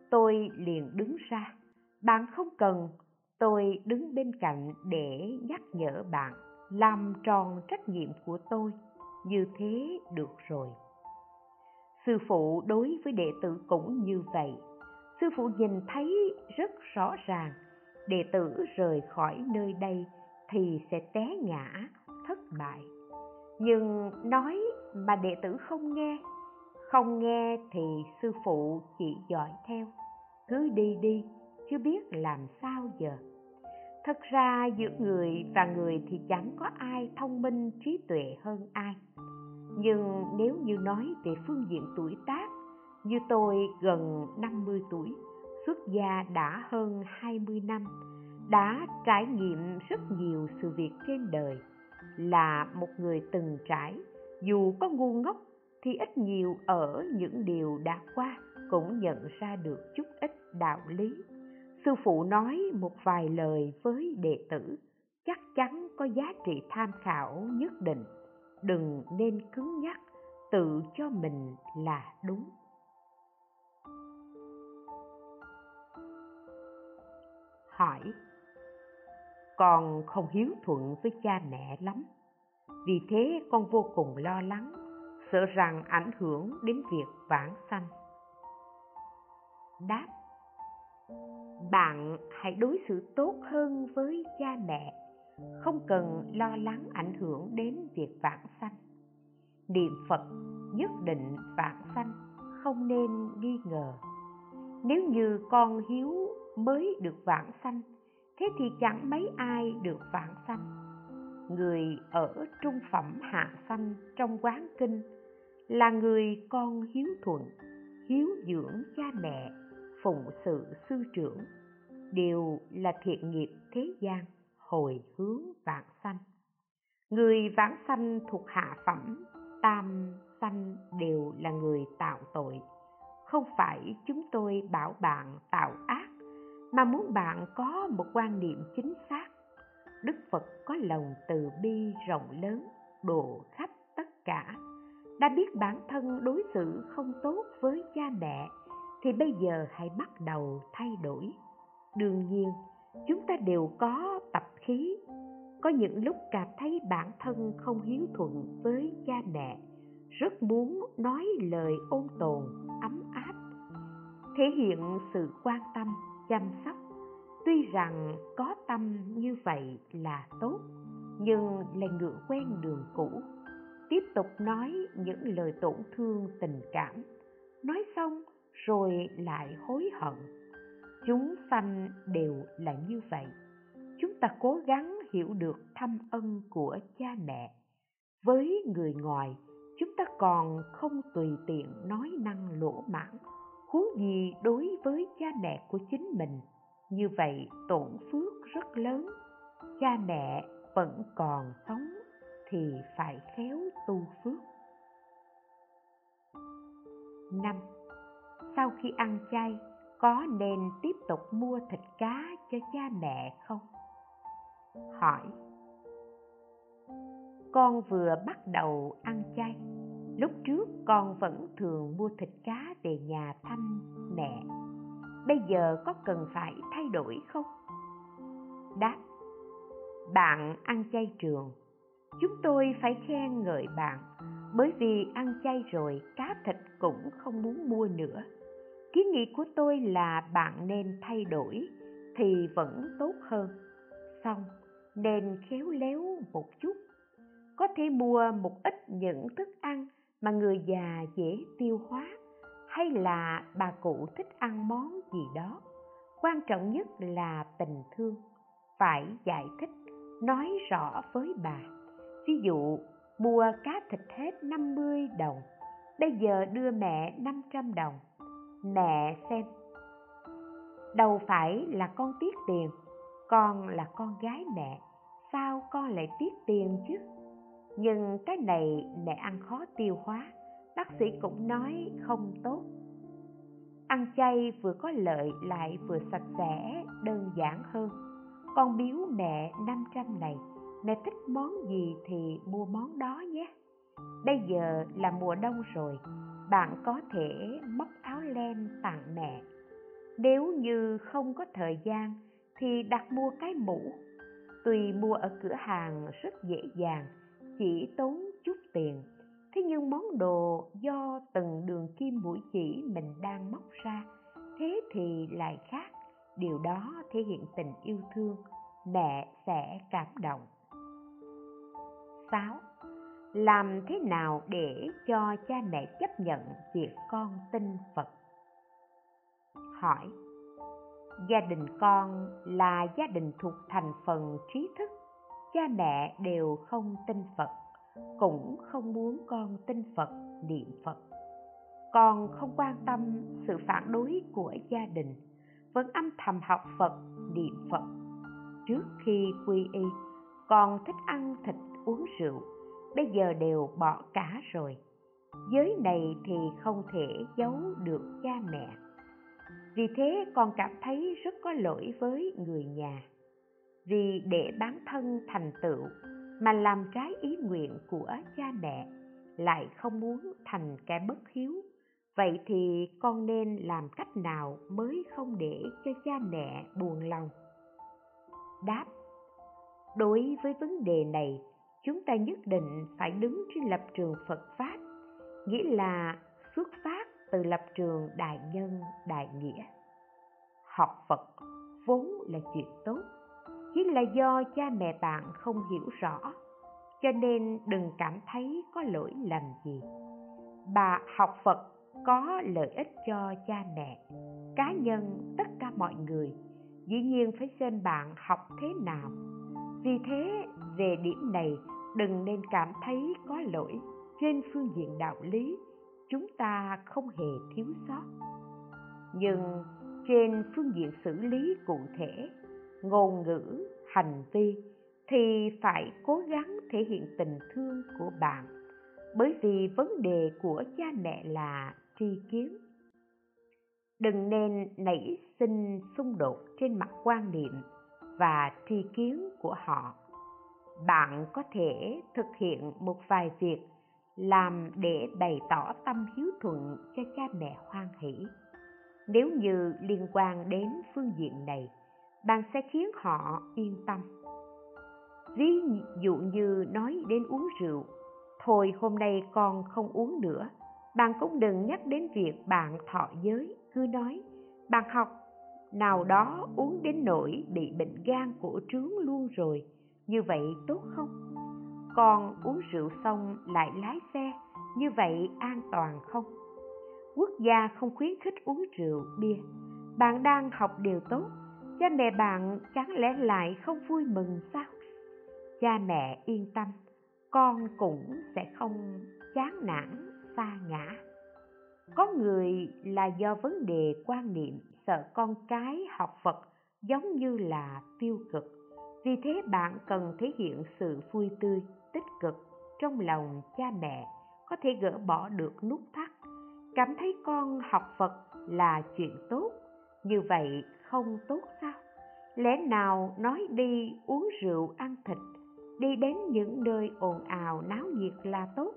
tôi liền đứng ra. Bạn không cần tôi đứng bên cạnh để nhắc nhở bạn, làm tròn trách nhiệm của tôi. Như thế được rồi sư phụ đối với đệ tử cũng như vậy. Sư phụ nhìn thấy rất rõ ràng, đệ tử rời khỏi nơi đây thì sẽ té ngã, thất bại. Nhưng nói mà đệ tử không nghe không nghe thì sư phụ chỉ dõi theo. Cứ đi đi, chưa biết làm sao giờ. Thật ra giữa người và người thì chẳng có ai thông minh, trí tuệ hơn ai nhưng nếu như nói về phương diện tuổi tác, như tôi gần 50 tuổi, xuất gia đã hơn 20 năm, đã trải nghiệm rất nhiều sự việc trên đời, là một người từng trải, dù có ngu ngốc thì ít nhiều ở những điều đã qua cũng nhận ra được chút ít đạo lý. Sư phụ nói một vài lời với đệ tử, chắc chắn có giá trị tham khảo nhất định đừng nên cứng nhắc, tự cho mình là đúng. Hỏi, con không hiếu thuận với cha mẹ lắm, vì thế con vô cùng lo lắng, sợ rằng ảnh hưởng đến việc vãng sanh. Đáp, bạn hãy đối xử tốt hơn với cha mẹ không cần lo lắng ảnh hưởng đến việc vãng sanh. Niệm phật nhất định vãng sanh, không nên nghi ngờ. Nếu như con hiếu mới được vãng sanh, thế thì chẳng mấy ai được vãng sanh. Người ở trung phẩm hạ sanh trong quán kinh là người con hiếu thuận, hiếu dưỡng cha mẹ, phụng sự sư trưởng, đều là thiện nghiệp thế gian hồi hướng vãng sanh. Người vãng sanh thuộc hạ phẩm, tam sanh đều là người tạo tội. Không phải chúng tôi bảo bạn tạo ác, mà muốn bạn có một quan niệm chính xác. Đức phật có lòng từ bi rộng lớn, độ khắp tất cả. Đã biết bản thân đối xử không tốt với cha mẹ, thì bây giờ hãy bắt đầu thay đổi. Đương nhiên chúng ta đều có tập khí. Có những lúc cảm thấy bản thân không hiếu thuận với cha mẹ, rất muốn nói lời ôn tồn, ấm áp, thể hiện sự quan tâm, chăm sóc. Tuy rằng có tâm như vậy là tốt, nhưng lại ngựa quen đường cũ. Tiếp tục nói những lời tổn thương tình cảm. Nói xong rồi lại hối hận chúng sanh đều là như vậy. Chúng ta cố gắng hiểu được thâm ân của cha mẹ. Với người ngoài, chúng ta còn không tùy tiện nói năng lỗ mãng, huống gì đối với cha mẹ của chính mình. Như vậy, tổn phước rất lớn. Cha mẹ vẫn còn sống thì phải khéo tu phước. Năm, sau khi ăn chay có nên tiếp tục mua thịt cá cho cha mẹ không? Hỏi. Con vừa bắt đầu ăn chay, lúc trước con vẫn thường mua thịt cá về nhà thăm mẹ. Bây giờ có cần phải thay đổi không? Đáp. Bạn ăn chay trường. Chúng tôi phải khen ngợi bạn, bởi vì ăn chay rồi cá thịt cũng không muốn mua nữa kiến nghị của tôi là bạn nên thay đổi thì vẫn tốt hơn. Xong, nên khéo léo một chút. Có thể mua một ít những thức ăn mà người già dễ tiêu hóa, hay là bà cụ thích ăn món gì đó. Quan trọng nhất là tình thương. Phải giải thích, nói rõ với bà. Ví dụ, mua cá thịt hết 50 đồng, bây giờ đưa mẹ 500 đồng mẹ xem. Đâu phải là con tiếc tiền, con là con gái mẹ, sao con lại tiếc tiền chứ? Nhưng cái này mẹ ăn khó tiêu hóa, bác sĩ cũng nói không tốt. Ăn chay vừa có lợi lại vừa sạch sẽ, đơn giản hơn. Con biếu mẹ 500 này, mẹ thích món gì thì mua món đó nhé. Bây giờ là mùa đông rồi, bạn có thể móc lem tặng mẹ nếu như không có thời gian, thì đặt mua cái mũ tuy mua ở cửa hàng rất dễ dàng, chỉ tốn chút tiền, thế nhưng món đồ do từng đường kim mũi chỉ mình đang móc ra, thế thì lại khác điều đó thể hiện tình yêu thương, mẹ sẽ cảm động 6. Làm thế nào để cho cha mẹ chấp nhận việc con tin Phật? Hỏi. Gia đình con là gia đình thuộc thành phần trí thức. Cha mẹ đều không tin Phật Cũng không muốn con tin Phật, niệm Phật. Con không quan tâm sự phản đối của gia đình Vẫn âm thầm học Phật, niệm Phật. Trước khi quy y, con thích ăn thịt uống rượu bây giờ đều bỏ cả rồi. Giới này thì không thể giấu được cha mẹ vì thế con cảm thấy rất có lỗi với người nhà. Vì để bản thân thành tựu mà làm trái ý nguyện của cha mẹ lại không muốn thành kẻ bất hiếu, vậy thì con nên làm cách nào mới không để cho cha mẹ buồn lòng? Đáp, đối với vấn đề này, chúng ta nhất định phải đứng trên lập trường phật pháp, nghĩa là xuất phát từ lập trường đại nhân, đại nghĩa. Học phật vốn là chuyện tốt chỉ là do cha mẹ bạn không hiểu rõ, cho nên đừng cảm thấy có lỗi làm gì. Bà học phật có lợi ích cho cha mẹ, cá nhân, tất cả mọi người. Dĩ nhiên phải xem bạn học thế nào. Vì thế, về điểm này, đừng nên cảm thấy có lỗi trên phương diện đạo lý chúng ta không hề thiếu sót. Nhưng trên phương diện xử lý cụ thể, ngôn ngữ, hành vi thì phải cố gắng thể hiện tình thương của bạn, bởi vì vấn đề của cha mẹ là tri kiến. Đừng nên nảy sinh xung đột trên mặt quan niệm và tri kiến của họ. Bạn có thể thực hiện một vài việc làm để bày tỏ tâm hiếu thuận cho cha mẹ hoan hỷ. Nếu như liên quan đến phương diện này, bạn sẽ khiến họ yên tâm. Ví dụ như nói đến uống rượu, thôi hôm nay con không uống nữa, bạn cũng đừng nhắc đến việc bạn thọ giới, cứ nói, bạn học, nào đó uống đến nỗi bị bệnh gan cổ trướng luôn rồi, như vậy tốt không còn uống rượu xong lại lái xe, như vậy an toàn không? Quốc gia không khuyến khích uống rượu, bia. Bạn đang học điều tốt, cha mẹ bạn chẳng lẽ lại không vui mừng sao? Cha mẹ yên tâm, con cũng sẽ không chán nản, xa ngã. Có người là do vấn đề quan niệm sợ con cái học phật giống như là tiêu cực. Vì thế bạn cần thể hiện sự vui tươi tích cực trong lòng cha mẹ, có thể gỡ bỏ được nút thắt. Cảm thấy con học phật là chuyện tốt, như vậy không tốt sao? Lẽ nào nói đi uống rượu ăn thịt, đi đến những nơi ồn ào náo nhiệt là tốt?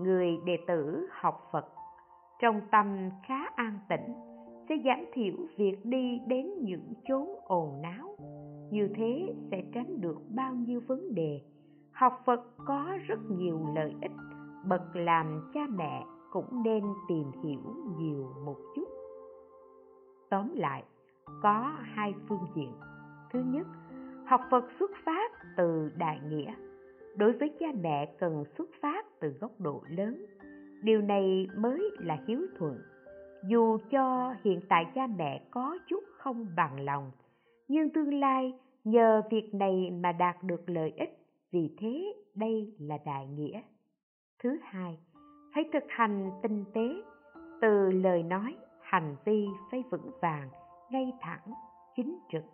Người đệ tử học phật, trong tâm khá an tĩnh, sẽ giảm thiểu việc đi đến những chốn ồn náo như thế sẽ tránh được bao nhiêu vấn đề học phật có rất nhiều lợi ích, bậc làm cha mẹ cũng nên tìm hiểu nhiều một chút. Tóm lại, có hai phương diện. Thứ nhất, học phật xuất phát từ đại nghĩa. Đối với cha mẹ cần xuất phát từ góc độ lớn. Điều này mới là hiếu thuận. Dù cho hiện tại cha mẹ có chút không bằng lòng, nhưng tương lai nhờ việc này mà đạt được lợi ích vì thế, đây là đại nghĩa. Thứ hai hãy thực hành tinh tế, từ lời nói, hành vi phải vững vàng, ngay thẳng, chính trực.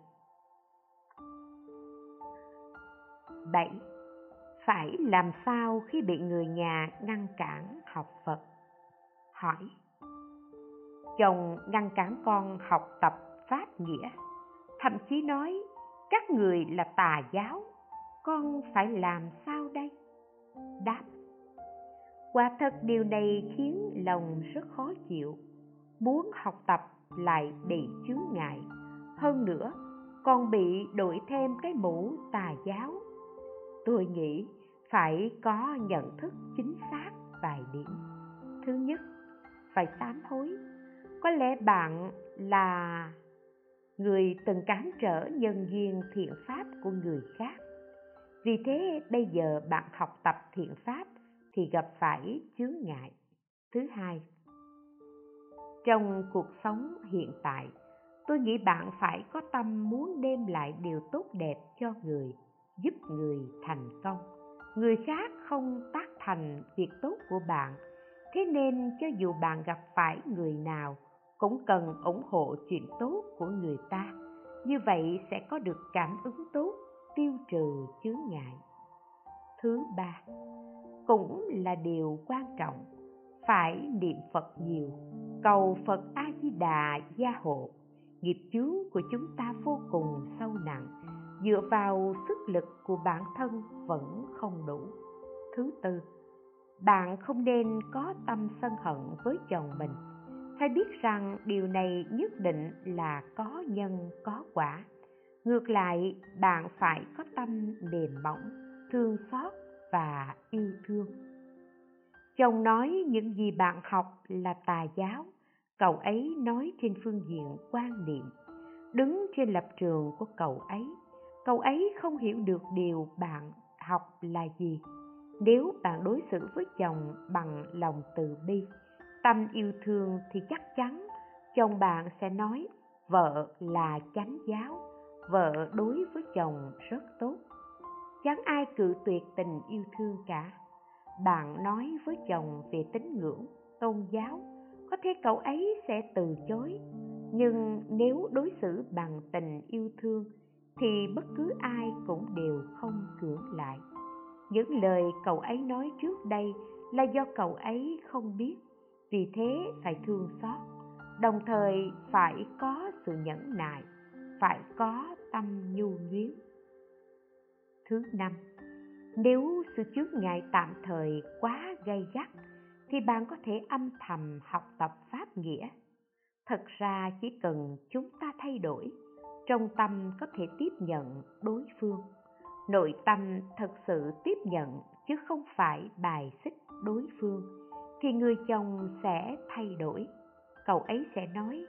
Bảy, phải làm sao khi bị người nhà ngăn cản học phật. Hỏi, chồng ngăn cản con học tập pháp nghĩa, thậm chí nói, các người là tà giáo con phải làm sao đây? Đáp, quả thật điều này khiến lòng rất khó chịu, muốn học tập lại bị chướng ngại. Hơn nữa còn bị đổi thêm cái mũ tà giáo. Tôi nghĩ phải có nhận thức chính xác vài điểm. Thứ nhất, phải sám hối. Có lẽ bạn là người từng cản trở nhân duyên thiện pháp của người khác vì thế, bây giờ bạn học tập thiện pháp thì gặp phải chướng ngại. Thứ hai, trong cuộc sống hiện tại, tôi nghĩ bạn phải có tâm muốn đem lại điều tốt đẹp cho người, giúp người thành công. Người khác không tác thành việc tốt của bạn, thế nên cho dù bạn gặp phải người nào cũng cần ủng hộ chuyện tốt của người ta. Như vậy sẽ có được cảm ứng tốt tiêu trừ chướng ngại. Thứ ba, cũng là điều quan trọng, phải niệm phật nhiều, cầu phật a di đà gia hộ. Nghiệp chướng của chúng ta vô cùng sâu nặng, dựa vào sức lực của bản thân vẫn không đủ. Thứ tư, bạn không nên có tâm sân hận với chồng mình. Phải biết rằng điều này nhất định là có nhân có quả ngược lại, bạn phải có tâm mềm mỏng, thương xót và yêu thương. Chồng nói những gì bạn học là tà giáo, cậu ấy nói trên phương diện quan niệm. Đứng trên lập trường của cậu ấy cậu ấy không hiểu được điều bạn học là gì. Nếu bạn đối xử với chồng bằng lòng từ bi, tâm yêu thương thì chắc chắn chồng bạn sẽ nói vợ là chánh giáo vợ đối với chồng rất tốt. Chẳng ai cự tuyệt tình yêu thương cả. Bạn nói với chồng về tín ngưỡng, tôn giáo, có thể cậu ấy sẽ từ chối. Nhưng nếu đối xử bằng tình yêu thương, thì bất cứ ai cũng đều không cưỡng lại. Những lời cậu ấy nói trước đây là do cậu ấy không biết, vì thế phải thương xót. Đồng thời phải có sự nhẫn nại, phải có tâm nhu nhuyến thứ năm, nếu sự chướng ngại tạm thời quá gay gắt, thì bạn có thể âm thầm học tập pháp nghĩa. Thật ra chỉ cần chúng ta thay đổi, trong tâm có thể tiếp nhận đối phương. Nội tâm thật sự tiếp nhận, chứ không phải bài xích đối phương, thì người chồng sẽ thay đổi. Cậu ấy sẽ nói,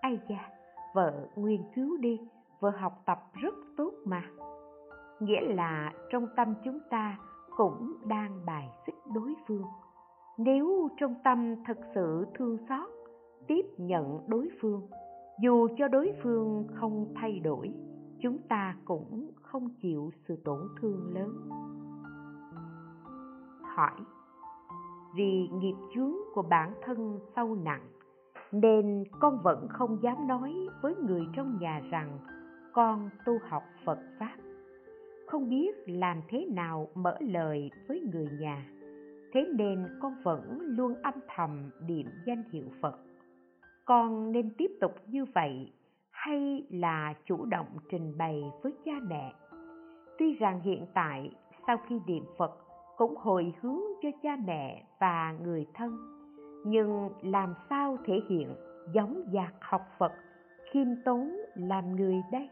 ai da, vợ nguyên cứu đi vừa học tập rất tốt mà. Nghĩa là trong tâm chúng ta cũng đang bài xích đối phương. Nếu trong tâm thật sự thương xót, tiếp nhận đối phương, dù cho đối phương không thay đổi, chúng ta cũng không chịu sự tổn thương lớn. Hỏi, vì nghiệp chướng của bản thân sâu nặng, nên con vẫn không dám nói với người trong nhà rằng con tu học phật pháp. Không biết làm thế nào mở lời với người nhà, thế nên con vẫn luôn âm thầm điểm danh hiệu phật. Con nên tiếp tục như vậy hay là chủ động trình bày với cha mẹ? Tuy rằng hiện tại sau khi niệm phật cũng hồi hướng cho cha mẹ và người thân, nhưng làm sao thể hiện giống dạc học phật khiêm tốn làm người đây?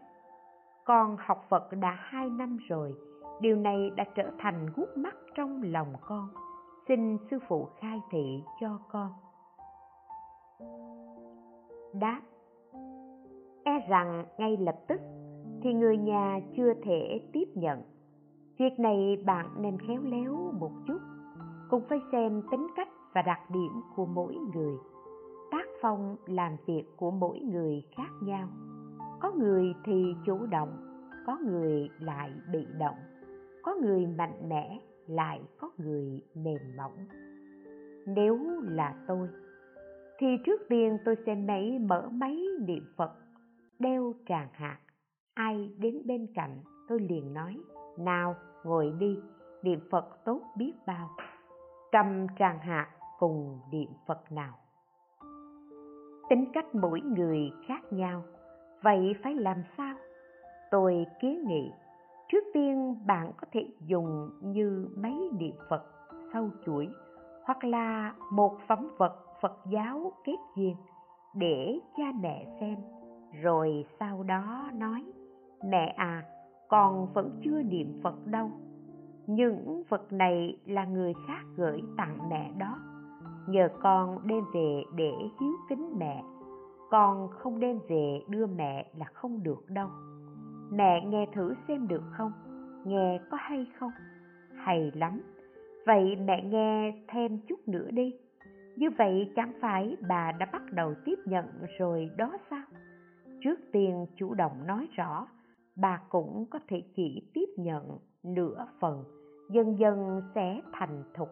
Con học phật đã hai năm rồi, điều này đã trở thành gút mắt trong lòng con. Xin sư phụ khai thị cho con. Đáp e rằng ngay lập tức thì người nhà chưa thể tiếp nhận. Việc này bạn nên khéo léo một chút, cũng phải xem tính cách và đặc điểm của mỗi người. Tác phong làm việc của mỗi người khác nhau có người thì chủ động, có người lại bị động. Có người mạnh mẽ, lại có người mềm mỏng. Nếu là tôi, thì trước tiên tôi sẽ mấy mở máy niệm phật, đeo tràng hạt. Ai đến bên cạnh, tôi liền nói, nào, ngồi đi, niệm phật tốt biết bao. Cầm tràng hạt cùng niệm phật nào. Tính cách mỗi người khác nhau vậy phải làm sao? Tôi kiến nghị, trước tiên bạn có thể dùng như mấy niệm phật sâu chuỗi, hoặc là một phẩm vật phật giáo kết duyên để cha mẹ xem, rồi sau đó nói, mẹ à còn vẫn chưa niệm phật đâu. Những vật này là người khác gửi tặng mẹ đó. Nhờ con đem về để hiếu kính mẹ con không đem về đưa mẹ là không được đâu. Mẹ nghe thử xem được không? Nghe có hay không? Hay lắm. Vậy mẹ nghe thêm chút nữa đi. Như vậy chẳng phải bà đã bắt đầu tiếp nhận rồi đó sao? Trước tiên chủ động nói rõ, bà cũng có thể chỉ tiếp nhận nửa phần, dần dần sẽ thành thục.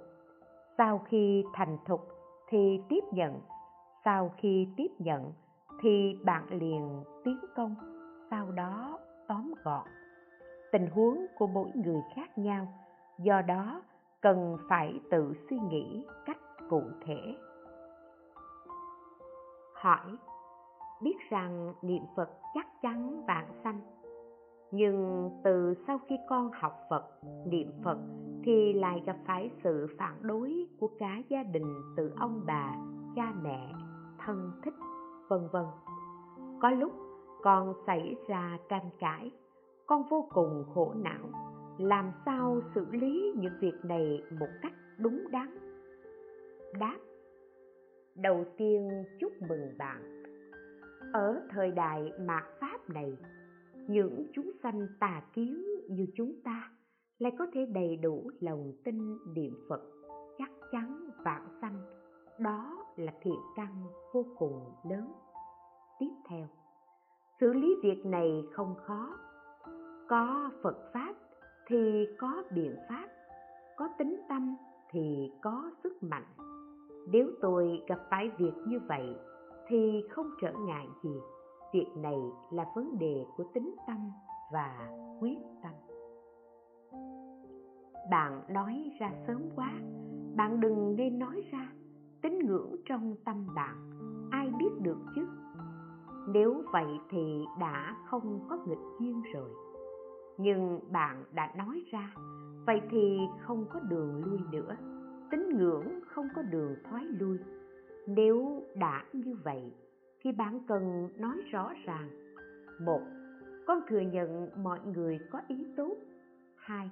Sau khi thành thục thì tiếp nhận, sau khi tiếp nhận thì bạn liền tiến công, sau đó tóm gọn. Tình huống của mỗi người khác nhau, do đó cần phải tự suy nghĩ cách cụ thể. Hỏi, biết rằng niệm phật chắc chắn bạn sanh, nhưng từ sau khi con học phật, niệm phật thì lại gặp phải sự phản đối của cả gia đình từ ông bà, cha mẹ, thân thích vân vân. Có lúc con xảy ra tranh cãi, con vô cùng khổ não, làm sao xử lý những việc này một cách đúng đắn? Đáp, đầu tiên chúc mừng bạn. Ở thời đại mạt pháp này, những chúng sanh tà kiến như chúng ta lại có thể đầy đủ lòng tin niệm phật chắc chắn vạn sanh. Đó là thiện căn vô cùng lớn. Tiếp theo, xử lý việc này không khó. Có phật pháp thì có biện pháp, có tính tâm thì có sức mạnh. Nếu tôi gặp phải việc như vậy thì không trở ngại gì. Việc này là vấn đề của tính tâm và quyết tâm. Bạn nói ra sớm quá, bạn đừng nên nói ra tín ngưỡng trong tâm bạn, ai biết được chứ? Nếu vậy thì đã không có nghịch duyên rồi. Nhưng bạn đã nói ra, vậy thì không có đường lui nữa, tín ngưỡng không có đường thoái lui. Nếu đã như vậy, thì bạn cần nói rõ ràng. Một, con thừa nhận mọi người có ý tốt. Hai,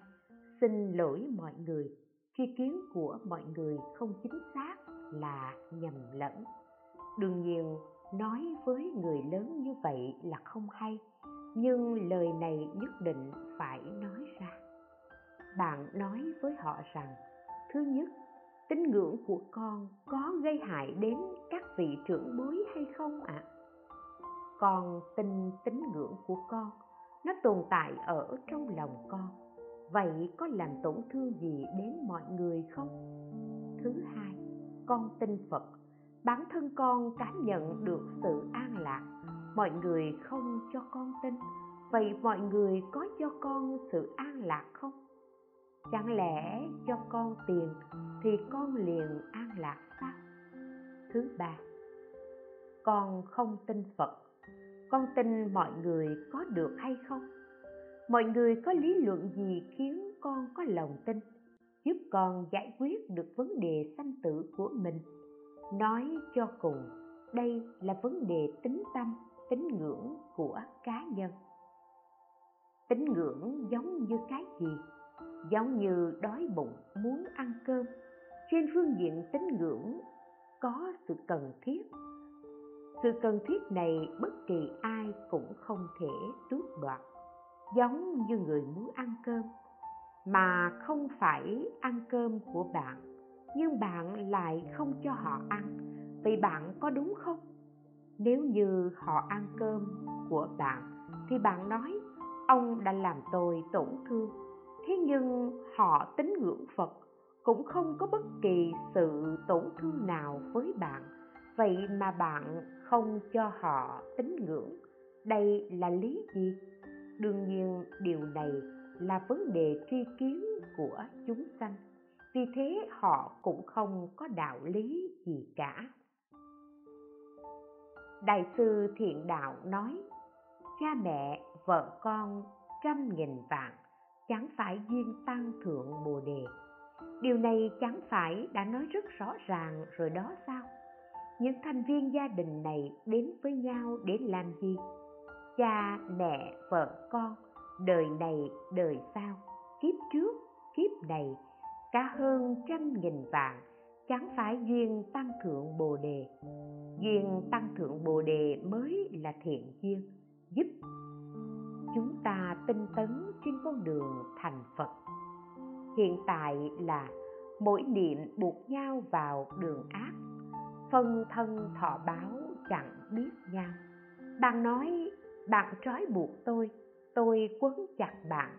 xin lỗi mọi người khi kiến của mọi người không chính xác là nhầm lẫn. Đương nhiên, nói với người lớn như vậy là không hay, nhưng lời này nhất định phải nói ra. Bạn nói với họ rằng, thứ nhất, tín ngưỡng của con có gây hại đến các vị trưởng bối hay không ạ? À? con tin tín ngưỡng của con, nó tồn tại ở trong lòng con. Vậy có làm tổn thương gì đến mọi người không? Thứ hai con tin phật. Bản thân con cảm nhận được sự an lạc. Mọi người không cho con tin. Vậy mọi người có cho con sự an lạc không? Chẳng lẽ cho con tiền thì con liền an lạc sao? Thứ ba, con không tin phật. Con tin mọi người có được hay không? Mọi người có lý luận gì khiến con có lòng tin? Giúp con giải quyết được vấn đề sanh tử của mình. Nói cho cùng, đây là vấn đề tính tâm tín ngưỡng của cá nhân. Tín ngưỡng giống như cái gì? Giống như đói bụng, muốn ăn cơm. Trên phương diện tín ngưỡng, có sự cần thiết. Sự cần thiết này bất kỳ ai cũng không thể tước đoạt. Giống như người muốn ăn cơm mà không phải ăn cơm của bạn, nhưng bạn lại không cho họ ăn. Vậy bạn có đúng không? Nếu như họ ăn cơm của bạn, thì bạn nói, ông đã làm tôi tổn thương. Thế nhưng họ tín ngưỡng phật cũng không có bất kỳ sự tổn thương nào với bạn. Vậy mà bạn không cho họ tín ngưỡng. Đây là lý gì? Đương nhiên điều này là vấn đề tri kiến của chúng sanh. Vì thế họ cũng không có đạo lý gì cả. Đại sư thiện đạo nói, cha mẹ, vợ con, trăm nghìn vạn, chẳng phải duyên tăng thượng bồ đề. Điều này chẳng phải đã nói rất rõ ràng rồi đó sao? Những thành viên gia đình này đến với nhau để làm gì? Cha mẹ, vợ con đời này, đời sau, kiếp trước, kiếp này, cả hơn trăm nghìn vạn, chẳng phải duyên tăng thượng bồ đề. Duyên tăng thượng bồ đề mới là thiện duyên, giúp chúng ta tinh tấn trên con đường thành phật. Hiện tại là mỗi niệm buộc nhau vào đường ác, phân thân thọ báo chẳng biết nhau. Bạn nói, bạn trói buộc tôi tôi quấn chặt bạn.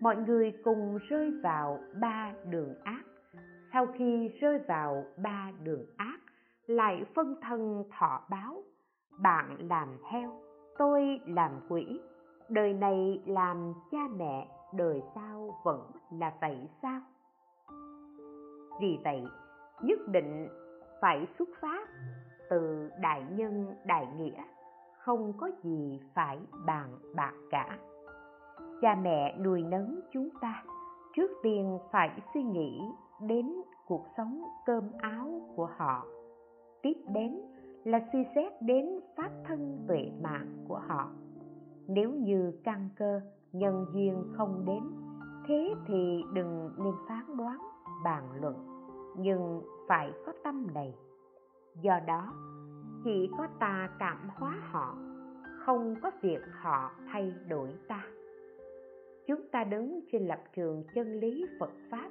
Mọi người cùng rơi vào ba đường ác. Sau khi rơi vào ba đường ác, lại phân thân thọ báo. Bạn làm heo, tôi làm quỷ. Đời này làm cha mẹ, đời sau vẫn là vậy sao? Vì vậy, nhất định phải xuất phát từ đại nhân, đại nghĩa. Không có gì phải bàn bạc cả cha mẹ nuôi nấng chúng ta, trước tiên phải suy nghĩ đến cuộc sống cơm áo của họ. Tiếp đến là suy xét đến pháp thân tuệ mạng của họ. Nếu như căn cơ, nhân duyên không đến, thế thì đừng nên phán đoán, bàn luận, nhưng phải có tâm đầy. do đó, chỉ có ta cảm hóa họ, không có việc họ thay đổi ta chúng ta đứng trên lập trường chân lý phật pháp.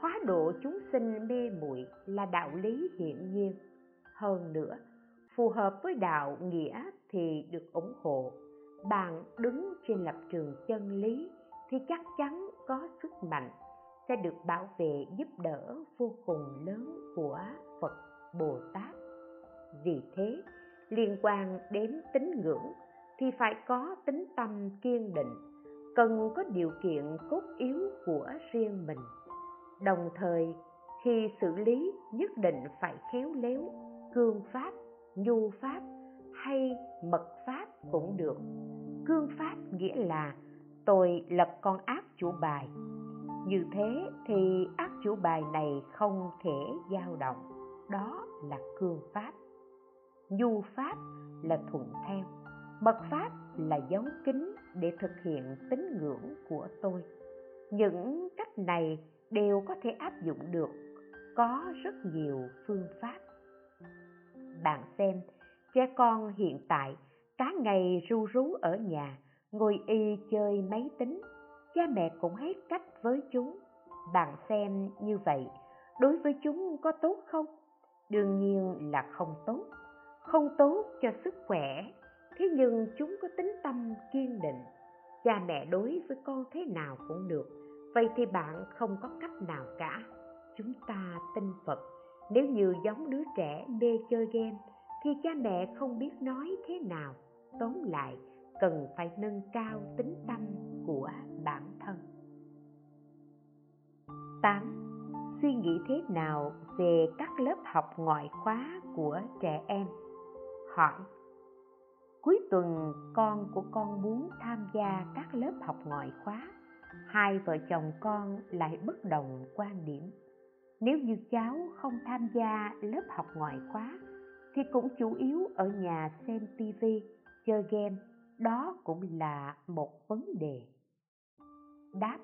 Hóa độ chúng sinh mê muội là đạo lý hiển nhiên. Hơn nữa, phù hợp với đạo nghĩa thì được ủng hộ. Bạn đứng trên lập trường chân lý thì chắc chắn có sức mạnh, sẽ được bảo vệ giúp đỡ vô cùng lớn của phật bồ tát. Vì thế, liên quan đến tín ngưỡng thì phải có tính tâm kiên định cần có điều kiện cốt yếu của riêng mình. Đồng thời, khi xử lý, nhất định phải khéo léo, cương pháp, nhu pháp hay mật pháp cũng được. Cương pháp nghĩa là tôi lập con ác chủ bài như thế thì ác chủ bài này không thể dao động. Đó là cương pháp. Nhu pháp là thuận theo mật pháp là dấu kính để thực hiện tín ngưỡng của tôi. Những cách này đều có thể áp dụng được. Có rất nhiều phương pháp. Bạn xem, trẻ con hiện tại, cả ngày ru rú ở nhà, ngồi y chơi máy tính. Cha mẹ cũng hết cách với chúng. Bạn xem như vậy, đối với chúng có tốt không? Đương nhiên là không tốt. Không tốt cho sức khỏe thế nhưng chúng có tính tâm kiên định. Cha mẹ đối với con thế nào cũng được. Vậy thì bạn không có cách nào cả. Chúng ta tin phật. Nếu như giống đứa trẻ mê chơi game, thì cha mẹ không biết nói thế nào. Tóm lại, cần phải nâng cao tính tâm của bản thân. 8. Suy nghĩ thế nào về các lớp học ngoại khóa của trẻ em? Hỏi. Cuối tuần con của con muốn tham gia các lớp học ngoại khóa. Hai vợ chồng con lại bất đồng quan điểm. Nếu như cháu không tham gia lớp học ngoại khóa Thì cũng chủ yếu ở nhà xem tivi, chơi game. Đó cũng là một vấn đề. Đáp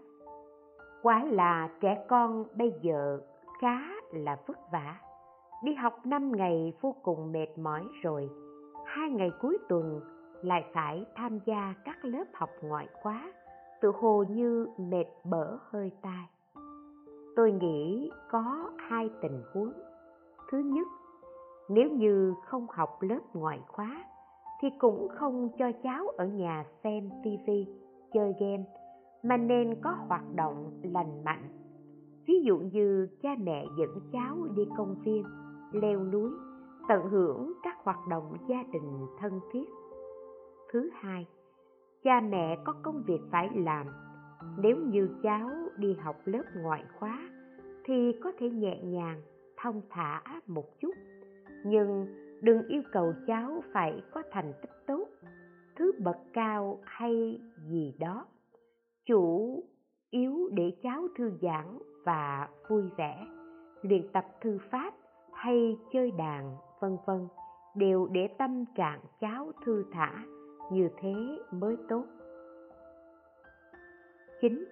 Quả là trẻ con bây giờ khá là vất vả. Đi học 5 ngày vô cùng mệt mỏi rồi hai ngày cuối tuần lại phải tham gia các lớp học ngoại khóa, tự hồ như mệt bở hơi tai. Tôi nghĩ có hai tình huống. Thứ nhất, nếu như không học lớp ngoại khóa thì cũng không cho cháu ở nhà xem tivi chơi game, mà nên có hoạt động lành mạnh. Ví dụ như cha mẹ dẫn cháu đi công viên, leo núi tận hưởng các hoạt động gia đình thân thiết. Thứ hai, cha mẹ có công việc phải làm. Nếu như cháu đi học lớp ngoại khóa thì có thể nhẹ nhàng, thông thả một chút. Nhưng đừng yêu cầu cháu phải có thành tích tốt, thứ bậc cao hay gì đó. Chủ yếu để cháu thư giãn và vui vẻ, luyện tập thư pháp hay chơi đàn vân vân đều để tâm trạng cháu thư thả như thế mới tốt Chín,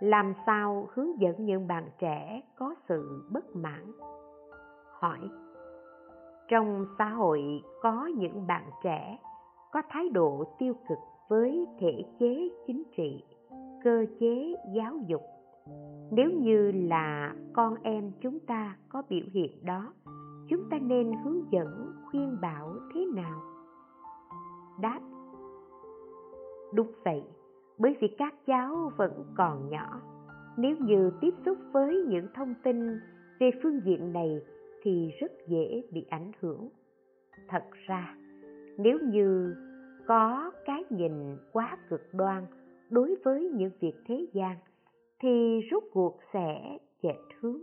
Làm sao hướng dẫn những bạn trẻ có sự bất mãn? Hỏi Trong xã hội có những bạn trẻ có thái độ tiêu cực với thể chế chính trị, cơ chế giáo dục. Nếu như là con em chúng ta có biểu hiện đó, chúng ta nên hướng dẫn khuyên bảo thế nào? Đáp Đúng vậy, bởi vì các cháu vẫn còn nhỏ nếu như tiếp xúc với những thông tin về phương diện này thì rất dễ bị ảnh hưởng thật ra nếu như có cái nhìn quá cực đoan đối với những việc thế gian thì rốt cuộc sẽ chệch hướng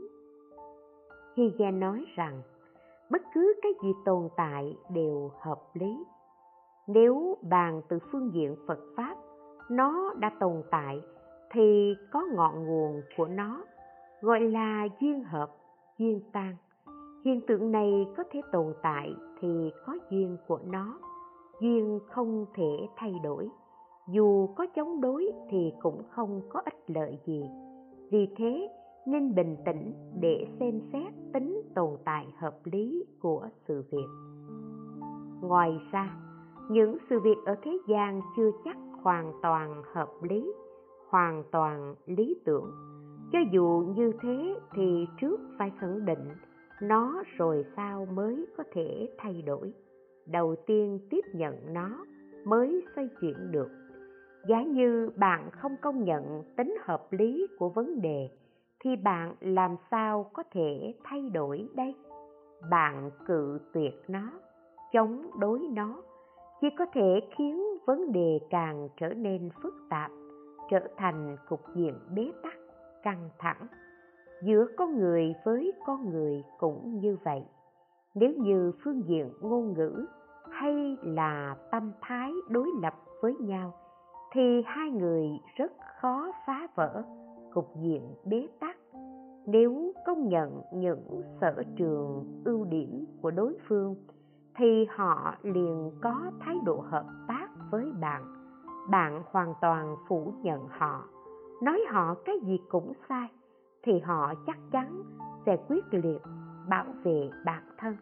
Higa nói rằng, bất cứ cái gì tồn tại đều hợp lý. Nếu bàn từ phương diện phật pháp, nó đã tồn tại, thì có ngọn nguồn của nó, gọi là duyên hợp, duyên tan. Hiện tượng này có thể tồn tại thì có duyên của nó. Duyên không thể thay đổi dù có chống đối thì cũng không có ích lợi gì. Vì thế, nên bình tĩnh để xem xét tính tồn tại hợp lý của sự việc. Ngoài ra, những sự việc ở thế gian chưa chắc hoàn toàn hợp lý, hoàn toàn lý tưởng. Cho dù như thế thì trước phải khẳng định nó rồi sau mới có thể thay đổi. Đầu tiên tiếp nhận nó mới xoay chuyển được giá như bạn không công nhận tính hợp lý của vấn đề, thì bạn làm sao có thể thay đổi đây? Bạn cự tuyệt nó, chống đối nó, chỉ có thể khiến vấn đề càng trở nên phức tạp, trở thành cục diện bế tắc, căng thẳng. Giữa con người với con người cũng như vậy. Nếu như phương diện ngôn ngữ hay là tâm thái đối lập với nhau thì hai người rất khó phá vỡ cục diện bế tắc nếu công nhận những sở trường ưu điểm của đối phương, thì họ liền có thái độ hợp tác với bạn. Bạn hoàn toàn phủ nhận họ, nói họ cái gì cũng sai, thì họ chắc chắn sẽ quyết liệt bảo vệ bản thân.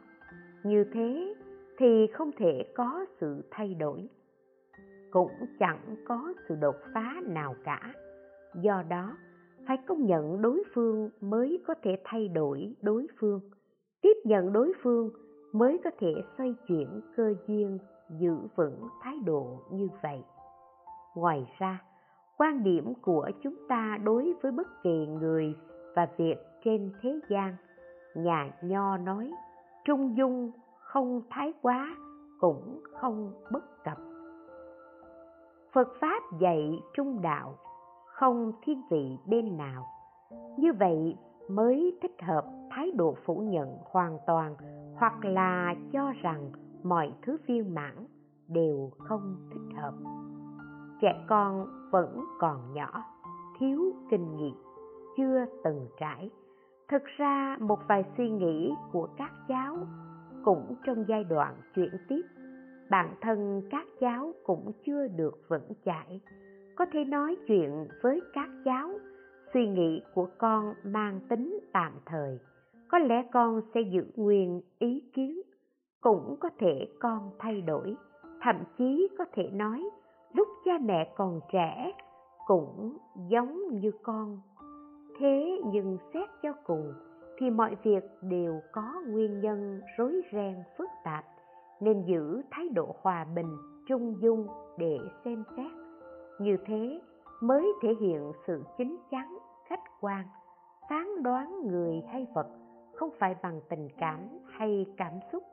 Như thế thì không thể có sự thay đổi cũng chẳng có sự đột phá nào cả. Do đó, phải công nhận đối phương mới có thể thay đổi đối phương. Tiếp nhận đối phương mới có thể xoay chuyển cơ duyên, giữ vững thái độ như vậy. Ngoài ra, quan điểm của chúng ta đối với bất kỳ người và việc trên thế gian, nhà nho nói, trung dung không thái quá, cũng không bất cập phật pháp dạy trung đạo, không thiên vị bên nào. Như vậy mới thích hợp thái độ phủ nhận hoàn toàn hoặc là cho rằng mọi thứ viên mãn đều không thích hợp. Trẻ con vẫn còn nhỏ, thiếu kinh nghiệm, chưa từng trải. Thực ra một vài suy nghĩ của các cháu cũng trong giai đoạn chuyển tiếp bản thân các cháu cũng chưa được vững chãi. Có thể nói chuyện với các cháu, suy nghĩ của con mang tính tạm thời. Có lẽ con sẽ giữ nguyên ý kiến, cũng có thể con thay đổi. Thậm chí có thể nói, lúc cha mẹ còn trẻ, cũng giống như con. Thế nhưng xét cho cùng, thì mọi việc đều có nguyên nhân rối ren phức tạp nên giữ thái độ hòa bình, trung dung để xem xét. Như thế mới thể hiện sự chính chắn, khách quan, phán đoán người hay vật không phải bằng tình cảm hay cảm xúc.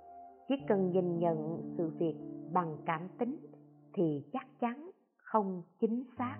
Chỉ cần nhìn nhận sự việc bằng cảm tính thì chắc chắn không chính xác.